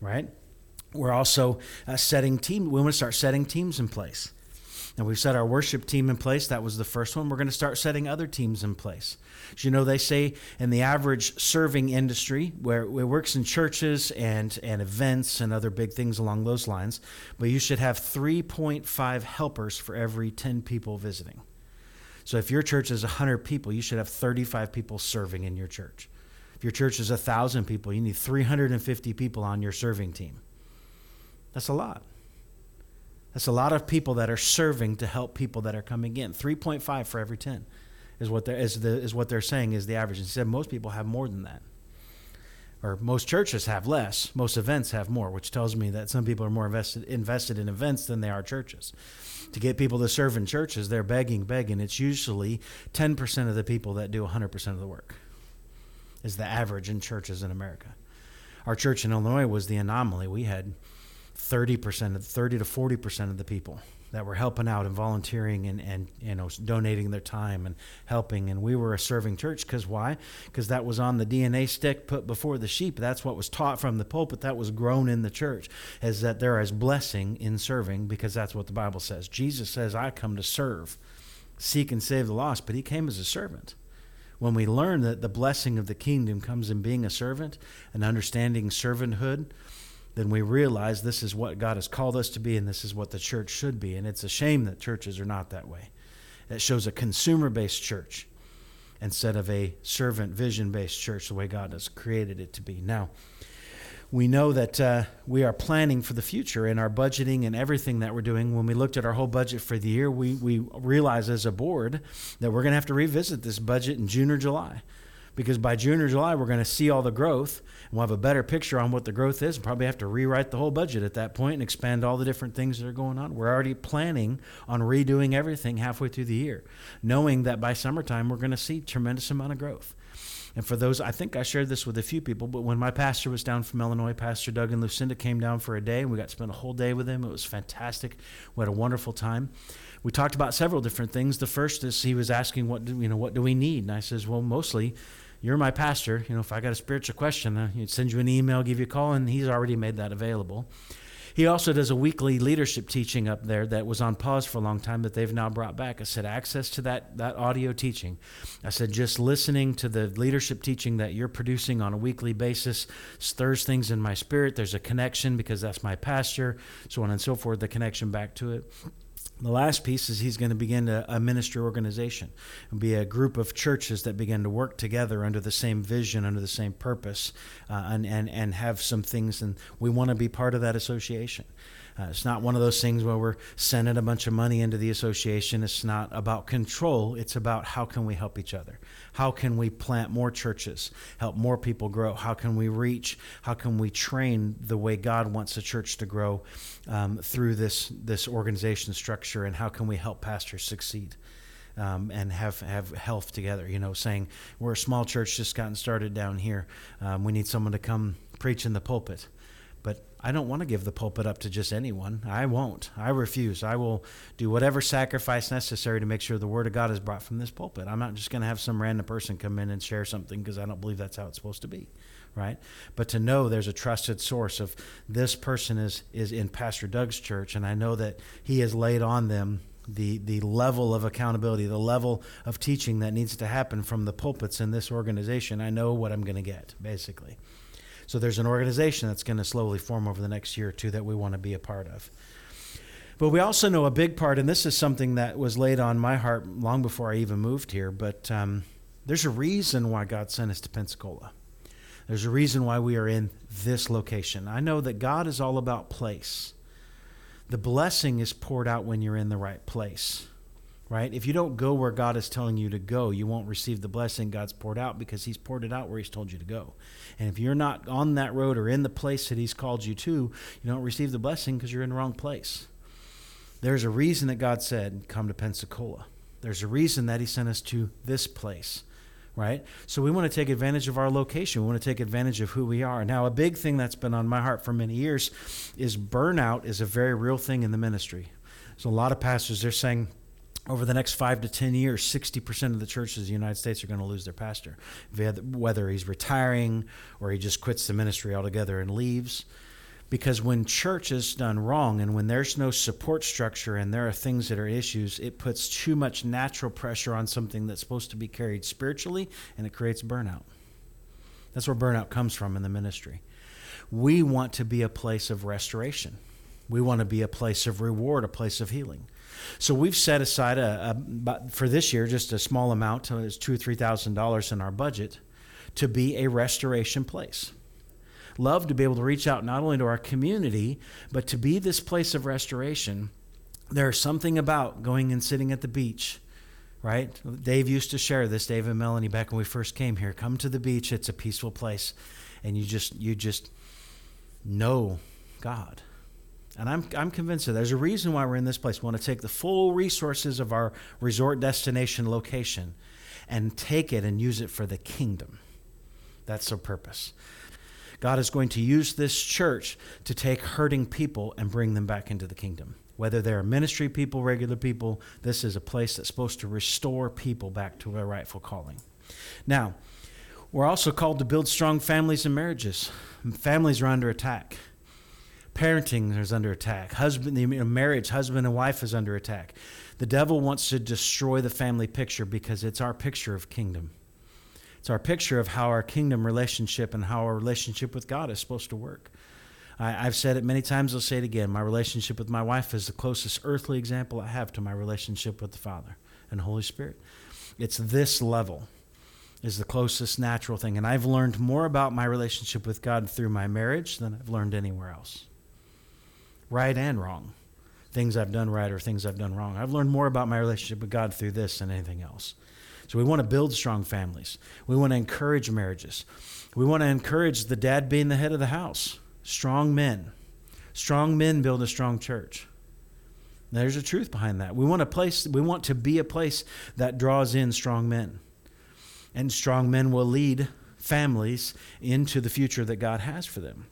S2: Right? we're also uh, setting team. We want to start setting teams in place. And we've set our worship team in place. That was the first one. We're going to start setting other teams in place. As you know, they say in the average serving industry, where it works in churches and, and events and other big things along those lines, but you should have 3.5 helpers for every 10 people visiting. So if your church is 100 people, you should have 35 people serving in your church. If your church is 1,000 people, you need 350 people on your serving team. That's a lot. That's a lot of people that are serving to help people that are coming in. 3.5 for every 10 is what they're, is, the, is what they're saying is the average. He said most people have more than that. Or most churches have less. Most events have more, which tells me that some people are more invested, invested in events than they are churches. To get people to serve in churches, they're begging, begging. It's usually 10% of the people that do 100% of the work, is the average in churches in America. Our church in Illinois was the anomaly. We had 30% of 30 to 40% of the people that were helping out and volunteering and, and you know donating their time and helping. And we were a serving church because why? Because that was on the dna stick put before the sheep. That's what was taught from the pulpit that was grown in the church is that there is blessing in serving because that's what the bible says. Jesus says i come to serve seek and save the lost but he came as a servant. When we learn that the blessing of the kingdom comes in being a servant and understanding servanthood then we realize this is what God has called us to be and this is what the church should be. And it's a shame that churches are not that way. It shows a consumer based church instead of a servant vision based church, the way God has created it to be. Now, we know that uh, we are planning for the future in our budgeting and everything that we're doing. When we looked at our whole budget for the year, we, we realized as a board that we're going to have to revisit this budget in June or July because by June or July, we're going to see all the growth we'll have a better picture on what the growth is. And probably have to rewrite the whole budget at that point and expand all the different things that are going on. We're already planning on redoing everything halfway through the year, knowing that by summertime, we're going to see tremendous amount of growth. And for those, I think I shared this with a few people, but when my pastor was down from Illinois, Pastor Doug and Lucinda came down for a day, and we got to spend a whole day with him. It was fantastic. We had a wonderful time. We talked about several different things. The first is he was asking, "What do, you know? What do we need?" And I says, "Well, mostly." You're my pastor. You know, if I got a spiritual question, he'd send you an email, give you a call, and he's already made that available. He also does a weekly leadership teaching up there that was on pause for a long time that they've now brought back. I said, access to that, that audio teaching. I said, just listening to the leadership teaching that you're producing on a weekly basis stirs things in my spirit. There's a connection because that's my pastor, so on and so forth, the connection back to it. The last piece is he's going to begin a, a ministry organization and be a group of churches that begin to work together under the same vision, under the same purpose, uh, and, and, and have some things. And we want to be part of that association. Uh, it's not one of those things where we're sending a bunch of money into the association. It's not about control. It's about how can we help each other? How can we plant more churches, help more people grow? How can we reach? How can we train the way God wants a church to grow um, through this this organization structure? And how can we help pastors succeed? Um, and have have health together. You know, saying we're a small church just gotten started down here. Um, we need someone to come preach in the pulpit. I don't want to give the pulpit up to just anyone. I won't. I refuse. I will do whatever sacrifice necessary to make sure the word of God is brought from this pulpit. I'm not just going to have some random person come in and share something because I don't believe that's how it's supposed to be, right? But to know there's a trusted source of this person is is in Pastor Doug's church, and I know that he has laid on them the the level of accountability, the level of teaching that needs to happen from the pulpits in this organization. I know what I'm going to get, basically. So there's an organization that's going to slowly form over the next year or two that we want to be a part of. But we also know a big part, and this is something that was laid on my heart long before I even moved here, but um, there's a reason why God sent us to Pensacola. There's a reason why we are in this location. I know that God is all about place. The blessing is poured out when you're in the right place right? If you don't go where God is telling you to go, you won't receive the blessing God's poured out because He's poured it out where He's told you to go. And if you're not on that road or in the place that He's called you to, you don't receive the blessing because you're in the wrong place. There's a reason that God said, Come to Pensacola. There's a reason that He sent us to this place. Right? So we want to take advantage of our location. We want to take advantage of who we are. Now, a big thing that's been on my heart for many years is burnout is a very real thing in the ministry. So a lot of pastors, they're saying, over the next five to 10 years, 60% of the churches in the United States are going to lose their pastor, whether he's retiring or he just quits the ministry altogether and leaves. Because when church is done wrong and when there's no support structure and there are things that are issues, it puts too much natural pressure on something that's supposed to be carried spiritually and it creates burnout. That's where burnout comes from in the ministry. We want to be a place of restoration. We want to be a place of reward, a place of healing. So we've set aside a, a for this year just a small amount, it's two or three thousand dollars in our budget, to be a restoration place. Love to be able to reach out not only to our community, but to be this place of restoration. There's something about going and sitting at the beach right? Dave used to share this, Dave and Melanie, back when we first came here. Come to the beach; it's a peaceful place, and you just you just know God. And I'm, I'm convinced that there's a reason why we're in this place. We want to take the full resources of our resort destination location and take it and use it for the kingdom. That's the purpose. God is going to use this church to take hurting people and bring them back into the kingdom. Whether they're ministry people, regular people, this is a place that's supposed to restore people back to their rightful calling. Now, we're also called to build strong families and marriages. Families are under attack. Parenting is under attack. Husband, the marriage, husband and wife is under attack. The devil wants to destroy the family picture because it's our picture of kingdom. It's our picture of how our kingdom relationship and how our relationship with God is supposed to work. I, have said it many times, I'll say it again. My relationship with my wife is the closest earthly example I have to my relationship with the Father and Holy Spirit. It's this level is the closest natural thing. And I've learned more about my relationship with God through my marriage than I've learned anywhere else right and wrong. Things I've done right or things I've done wrong. I've learned more about my relationship with God through this than anything else. So we want to build strong families. We want to encourage marriages. We want to encourage the dad being the head of the house. Strong men. Strong men build a strong church. There's a truth behind that. We want a place we want to be a place that draws in strong men. And strong men will lead families into the future that God has for them.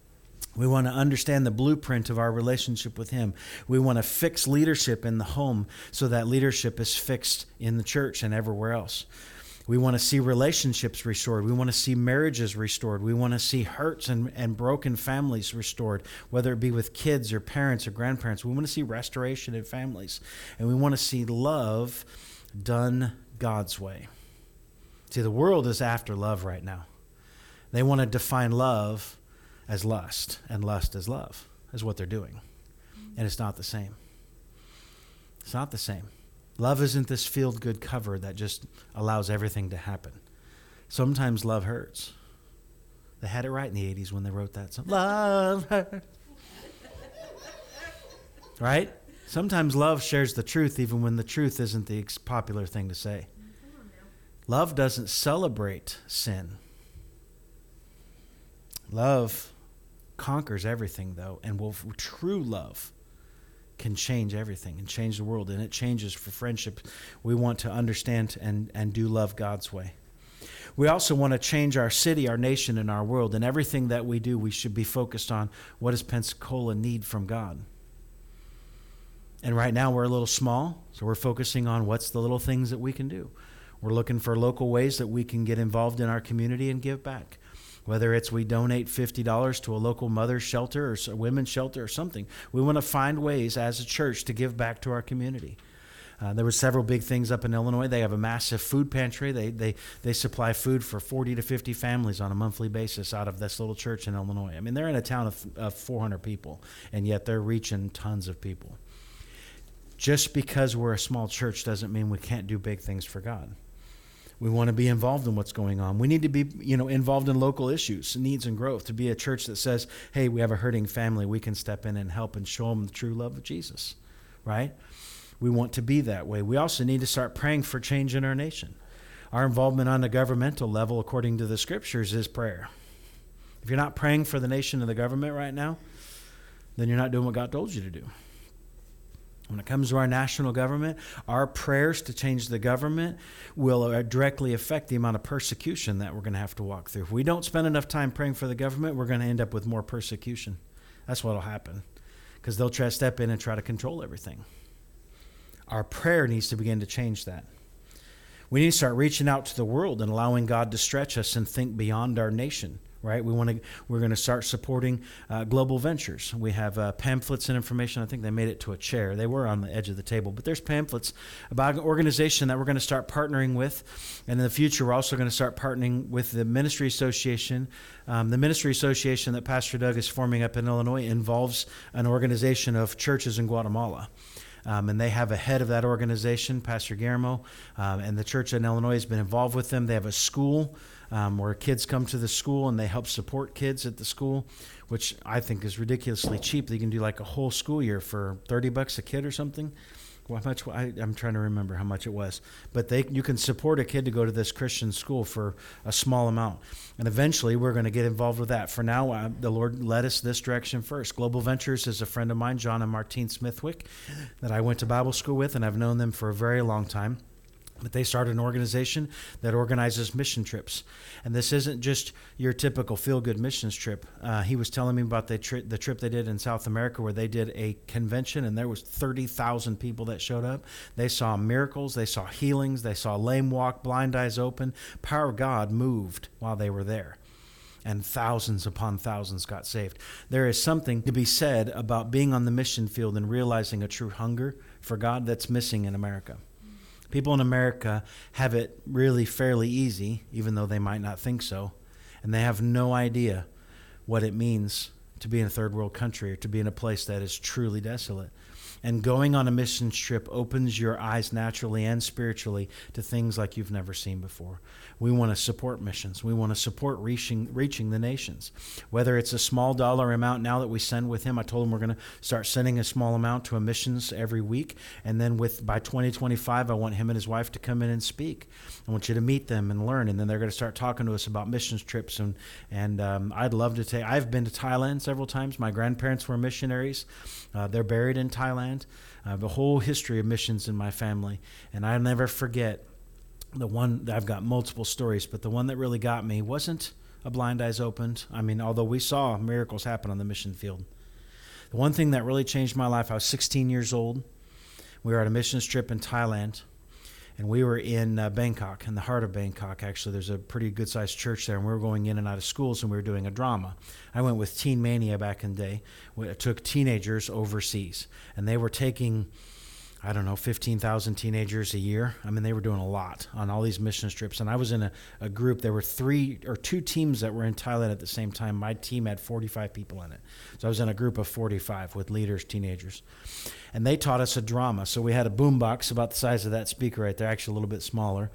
S2: We want to understand the blueprint of our relationship with Him. We want to fix leadership in the home so that leadership is fixed in the church and everywhere else. We want to see relationships restored. We want to see marriages restored. We want to see hurts and, and broken families restored, whether it be with kids or parents or grandparents. We want to see restoration in families. And we want to see love done God's way. See, the world is after love right now. They want to define love as lust, and lust as love, is what they're doing. And it's not the same. It's not the same. Love isn't this feel good cover that just allows everything to happen. Sometimes love hurts. They had it right in the 80s when they wrote that song. Love hurts. right? Sometimes love shares the truth even when the truth isn't the popular thing to say. Love doesn't celebrate sin. Love conquers everything, though, and will true love can change everything and change the world, and it changes for friendship. We want to understand and, and do love God's way. We also want to change our city, our nation, and our world. And everything that we do, we should be focused on what does Pensacola need from God. And right now we're a little small, so we're focusing on what's the little things that we can do. We're looking for local ways that we can get involved in our community and give back whether it's we donate $50 to a local mother's shelter or a women's shelter or something. We want to find ways as a church to give back to our community. Uh, there were several big things up in Illinois. They have a massive food pantry. They, they, they supply food for 40 to 50 families on a monthly basis out of this little church in Illinois. I mean, they're in a town of, of 400 people, and yet they're reaching tons of people. Just because we're a small church doesn't mean we can't do big things for God. We want to be involved in what's going on. We need to be, you know, involved in local issues, needs and growth. To be a church that says, "Hey, we have a hurting family. We can step in and help and show them the true love of Jesus." Right? We want to be that way. We also need to start praying for change in our nation. Our involvement on the governmental level, according to the scriptures, is prayer. If you're not praying for the nation and the government right now, then you're not doing what God told you to do. When it comes to our national government, our prayers to change the government will uh, directly affect the amount of persecution that we're going to have to walk through. If we don't spend enough time praying for the government, we're going to end up with more persecution. That's what will happen because they'll try to step in and try to control everything. Our prayer needs to begin to change that. We need to start reaching out to the world and allowing God to stretch us and think beyond our nation right? We want to we're going to start supporting uh, global ventures. We have uh, pamphlets and information. I think they made it to a chair. They were on the edge of the table, but there's pamphlets about an organization that we're going to start partnering with, and in the future we're also going to start partnering with the Ministry Association. Um, the Ministry Association that Pastor Doug is forming up in Illinois involves an organization of churches in Guatemala. Um, and they have a head of that organization, Pastor Guillermo, um, and the church in Illinois has been involved with them. They have a school um, where kids come to the school and they help support kids at the school, which I think is ridiculously cheap. They can do like a whole school year for 30 bucks a kid or something. Well, how much? I, am trying to remember how much it was, but they you can support a kid to go to this Christian school for a small amount, and eventually we're going to get involved with that. For now, uh, the Lord led us this direction first. Global Ventures is a friend of mine, John and Martine Smithwick, that I went to Bible school with, and I've known them for a very long time. But they started an organization that organizes mission trips. And this isn't just your typical feel good missions trip. Uh, he was telling me about the, tri- the trip they did in South America where they did a convention and there was 30,000 people that showed up. They saw miracles, they saw healings, they saw lame walk, blind eyes open. Power of God moved while they were there and thousands upon thousands got saved. There is something to be said about being on the mission field and realizing a true hunger for God that's missing in America. People in America have it really fairly easy, even though they might not think so, and they have no idea what it means to be in a third world country or to be in a place that is truly desolate. And going on a mission trip opens your eyes naturally and spiritually to things like you've never seen before. We want to support missions. We want to support reaching reaching the nations. Whether it's a small dollar amount now that we send with him, I told him we're going to start sending a small amount to a missions every week, and then with by 2025, I want him and his wife to come in and speak. I want you to meet them and learn, and then they're going to start talking to us about missions trips. and And um, I'd love to take. I've been to Thailand several times. My grandparents were missionaries. Uh, they're buried in Thailand. I have a whole history of missions in my family, and I'll never forget the one that I've got multiple stories, but the one that really got me wasn't a blind eyes opened. I mean, although we saw miracles happen on the mission field. The one thing that really changed my life, I was 16 years old. We were at a missions trip in Thailand, and we were in uh, Bangkok, in the heart of Bangkok. Actually, there's a pretty good sized church there, and we were going in and out of schools, and we were doing a drama. I went with Teen Mania back in the day. I took teenagers overseas, and they were taking I don't know, 15,000 teenagers a year. I mean, they were doing a lot on all these mission trips. And I was in a, a group, there were three or two teams that were in Thailand at the same time. My team had 45 people in it. So I was in a group of 45 with leaders, teenagers. And they taught us a drama. So we had a boombox about the size of that speaker right there, actually a little bit smaller.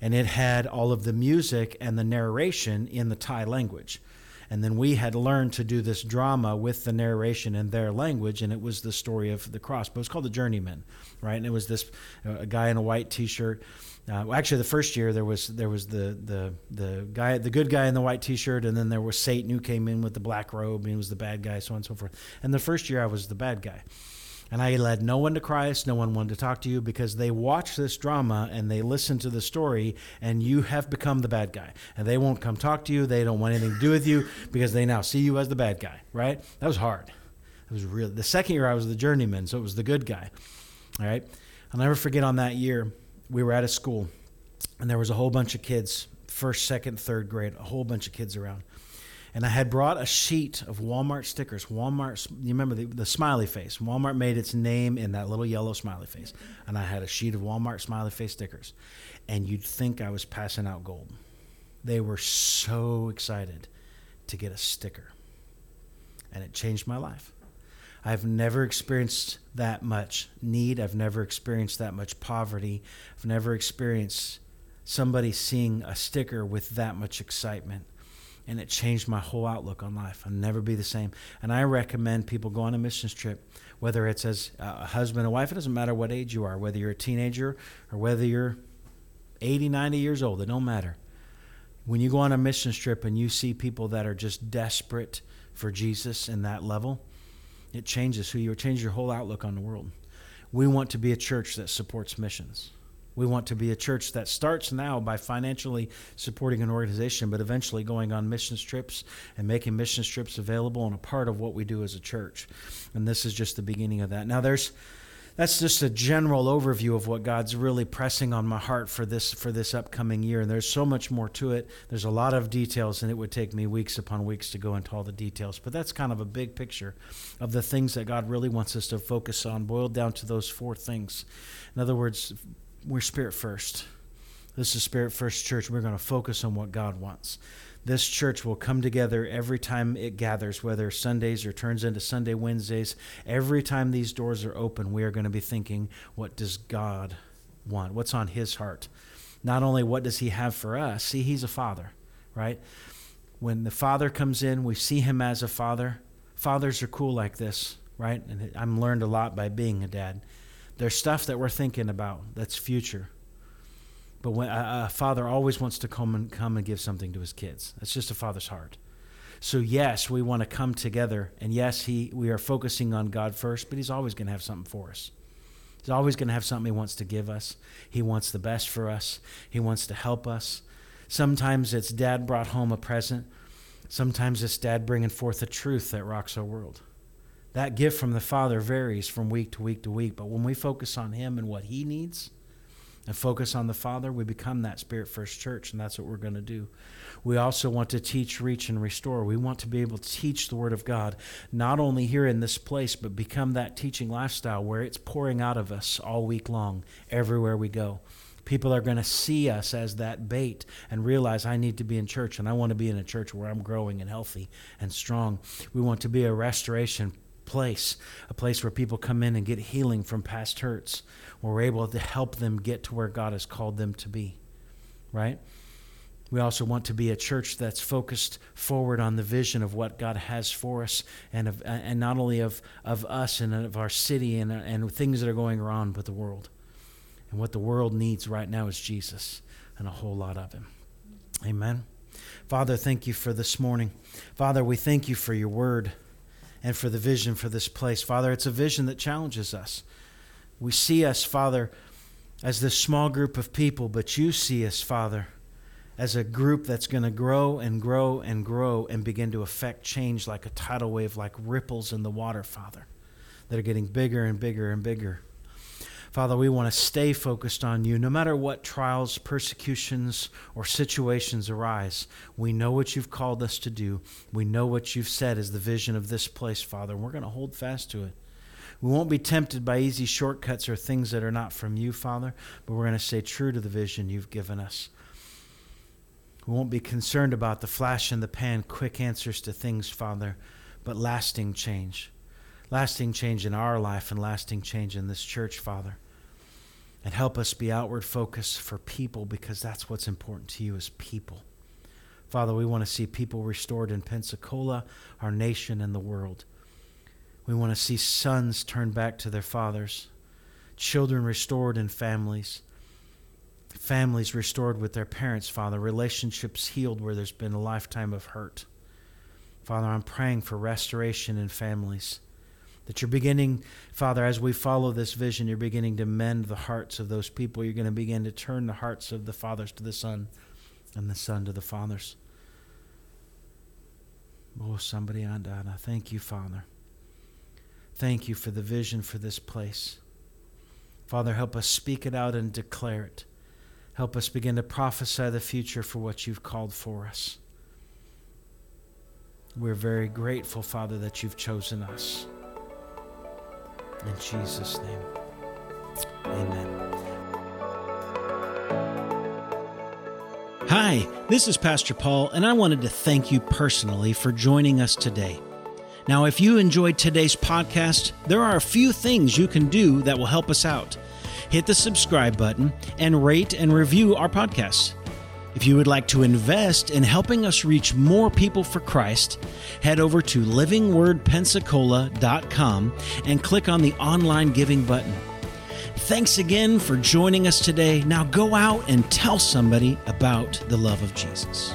S2: And it had all of the music and the narration in the Thai language and then we had learned to do this drama with the narration in their language and it was the story of the cross but it was called the journeyman right? And it was this uh, guy in a white t-shirt. Uh, well, actually the first year there was there was the the the guy the good guy in the white t-shirt and then there was satan who came in with the black robe and he was the bad guy so on and so forth. And the first year i was the bad guy and I led no one to Christ, no one wanted to talk to you because they watch this drama and they listen to the story, and you have become the bad guy. And they won't come talk to you. They don't want anything to do with you <laughs> because they now see you as the bad guy, right? That was hard. It was really the second year I was the journeyman, so it was the good guy. All right. I'll never forget on that year, we were at a school and there was a whole bunch of kids, first, second, third grade, a whole bunch of kids around and I had brought a sheet of Walmart stickers. Walmart, you remember the, the smiley face? Walmart made its name in that little yellow smiley face, and I had a sheet of Walmart smiley face stickers, and you'd think I was passing out gold. They were so excited to get a sticker, and it changed my life. I've never experienced that much need. I've never experienced that much poverty. I've never experienced somebody seeing a sticker with that much excitement and it changed my whole outlook on life. I'll never be the same. And I recommend people go on a missions trip, whether it's as a husband and wife, it doesn't matter what age you are, whether you're a teenager or whether you're 80, 90 years old, it don't matter. When you go on a missions trip and you see people that are just desperate for Jesus in that level, it changes who you are, it changes your whole outlook on the world. We want to be a church that supports missions. We want to be a church that starts now by financially supporting an organization, but eventually going on mission trips and making mission trips available and a part of what we do as a church. And this is just the beginning of that. Now, there's that's just a general overview of what God's really pressing on my heart for this for this upcoming year. And there's so much more to it. There's a lot of details, and it would take me weeks upon weeks to go into all the details. But that's kind of a big picture of the things that God really wants us to focus on, boiled down to those four things. In other words, we're spirit first. This is Spirit First Church. We're going to focus on what God wants. This church will come together every time it gathers, whether Sundays or turns into Sunday Wednesdays. Every time these doors are open, we are going to be thinking, what does God want? What's on His heart? Not only what does He have for us, see, He's a Father, right? When the Father comes in, we see Him as a Father. Fathers are cool like this, right? And I'm learned a lot by being a dad there's stuff that we're thinking about that's future. But when a, a father always wants to come and come and give something to his kids. That's just a father's heart. So yes, we want to come together, and yes, he we are focusing on God first, but He's always going to have something for us. He's always going to have something He wants to give us. He wants the best for us. He wants to help us. Sometimes it's Dad brought home a present. Sometimes it's Dad bringing forth a truth that rocks our world that gift from the Father varies from week to week to week. But when we focus on Him and what He needs and focus on the Father, we become that Spirit First Church, and that's what we're going to do. We also want to teach, reach, and restore. We want to be able to teach the Word of God, not only here in this place, but become that teaching lifestyle where it's pouring out of us all week long, everywhere we go. People are going to see us as that bait and realize I need to be in church and I want to be in a church where I'm growing and healthy and strong. We want to be a restoration place, a place where people come in and get healing from past hurts, where we're able to help them get to where God has called them to be, right? We also want to be a church that's focused forward on the vision of what God has for us, and of, and not only of, of us and of our city and, and things that are going around, but the world. And what the world needs right now is Jesus and a whole lot of Him. Amen. Father, thank you for this morning. Father, we thank you for your word and for the vision for this place. Father, it's a vision that challenges us. We see us, Father, as this small group of people, but you see us, Father, as a group that's going to grow and grow and grow and begin to affect change like a tidal wave, like ripples in the water, Father, that are getting bigger and bigger and bigger. Father, we want to stay focused on you no matter what trials, persecutions, or situations arise. We know what you've called us to do. We know what you've said is the vision of this place, Father, and we're going to hold fast to it. We won't be tempted by easy shortcuts or things that are not from you, Father, but we're going to stay true to the vision you've given us. We won't be concerned about the flash in the pan, quick answers to things, Father, but lasting change. Lasting change in our life and lasting change in this church, Father and help us be outward focused for people because that's what's important to you as people. Father, we want to see people restored in Pensacola, our nation, and the world. We want to see sons turn back to their fathers, children restored in families, families restored with their parents, Father, relationships healed where there's been a lifetime of hurt. Father, I'm praying for restoration in families. That you're beginning, Father, as we follow this vision, you're beginning to mend the hearts of those people. You're going to begin to turn the hearts of the fathers to the son and the son to the fathers. Oh, somebody on Donna. Thank you, Father. Thank you for the vision for this place. Father, help us speak it out and declare it. Help us begin to prophesy the future for what you've called for us. We're very grateful, Father, that you've chosen us. In Jesus' name, amen.
S3: Hi, this is Pastor Paul, and I wanted to thank you personally for joining us today. Now, if you enjoyed today's podcast, there are a few things you can do that will help us out. Hit the subscribe button and rate and review our podcast. If you would like to invest in helping us reach more people for Christ, head over to livingwordpensacola.com and click on the online giving button. Thanks again for joining us today. Now go out and tell somebody about the love of Jesus.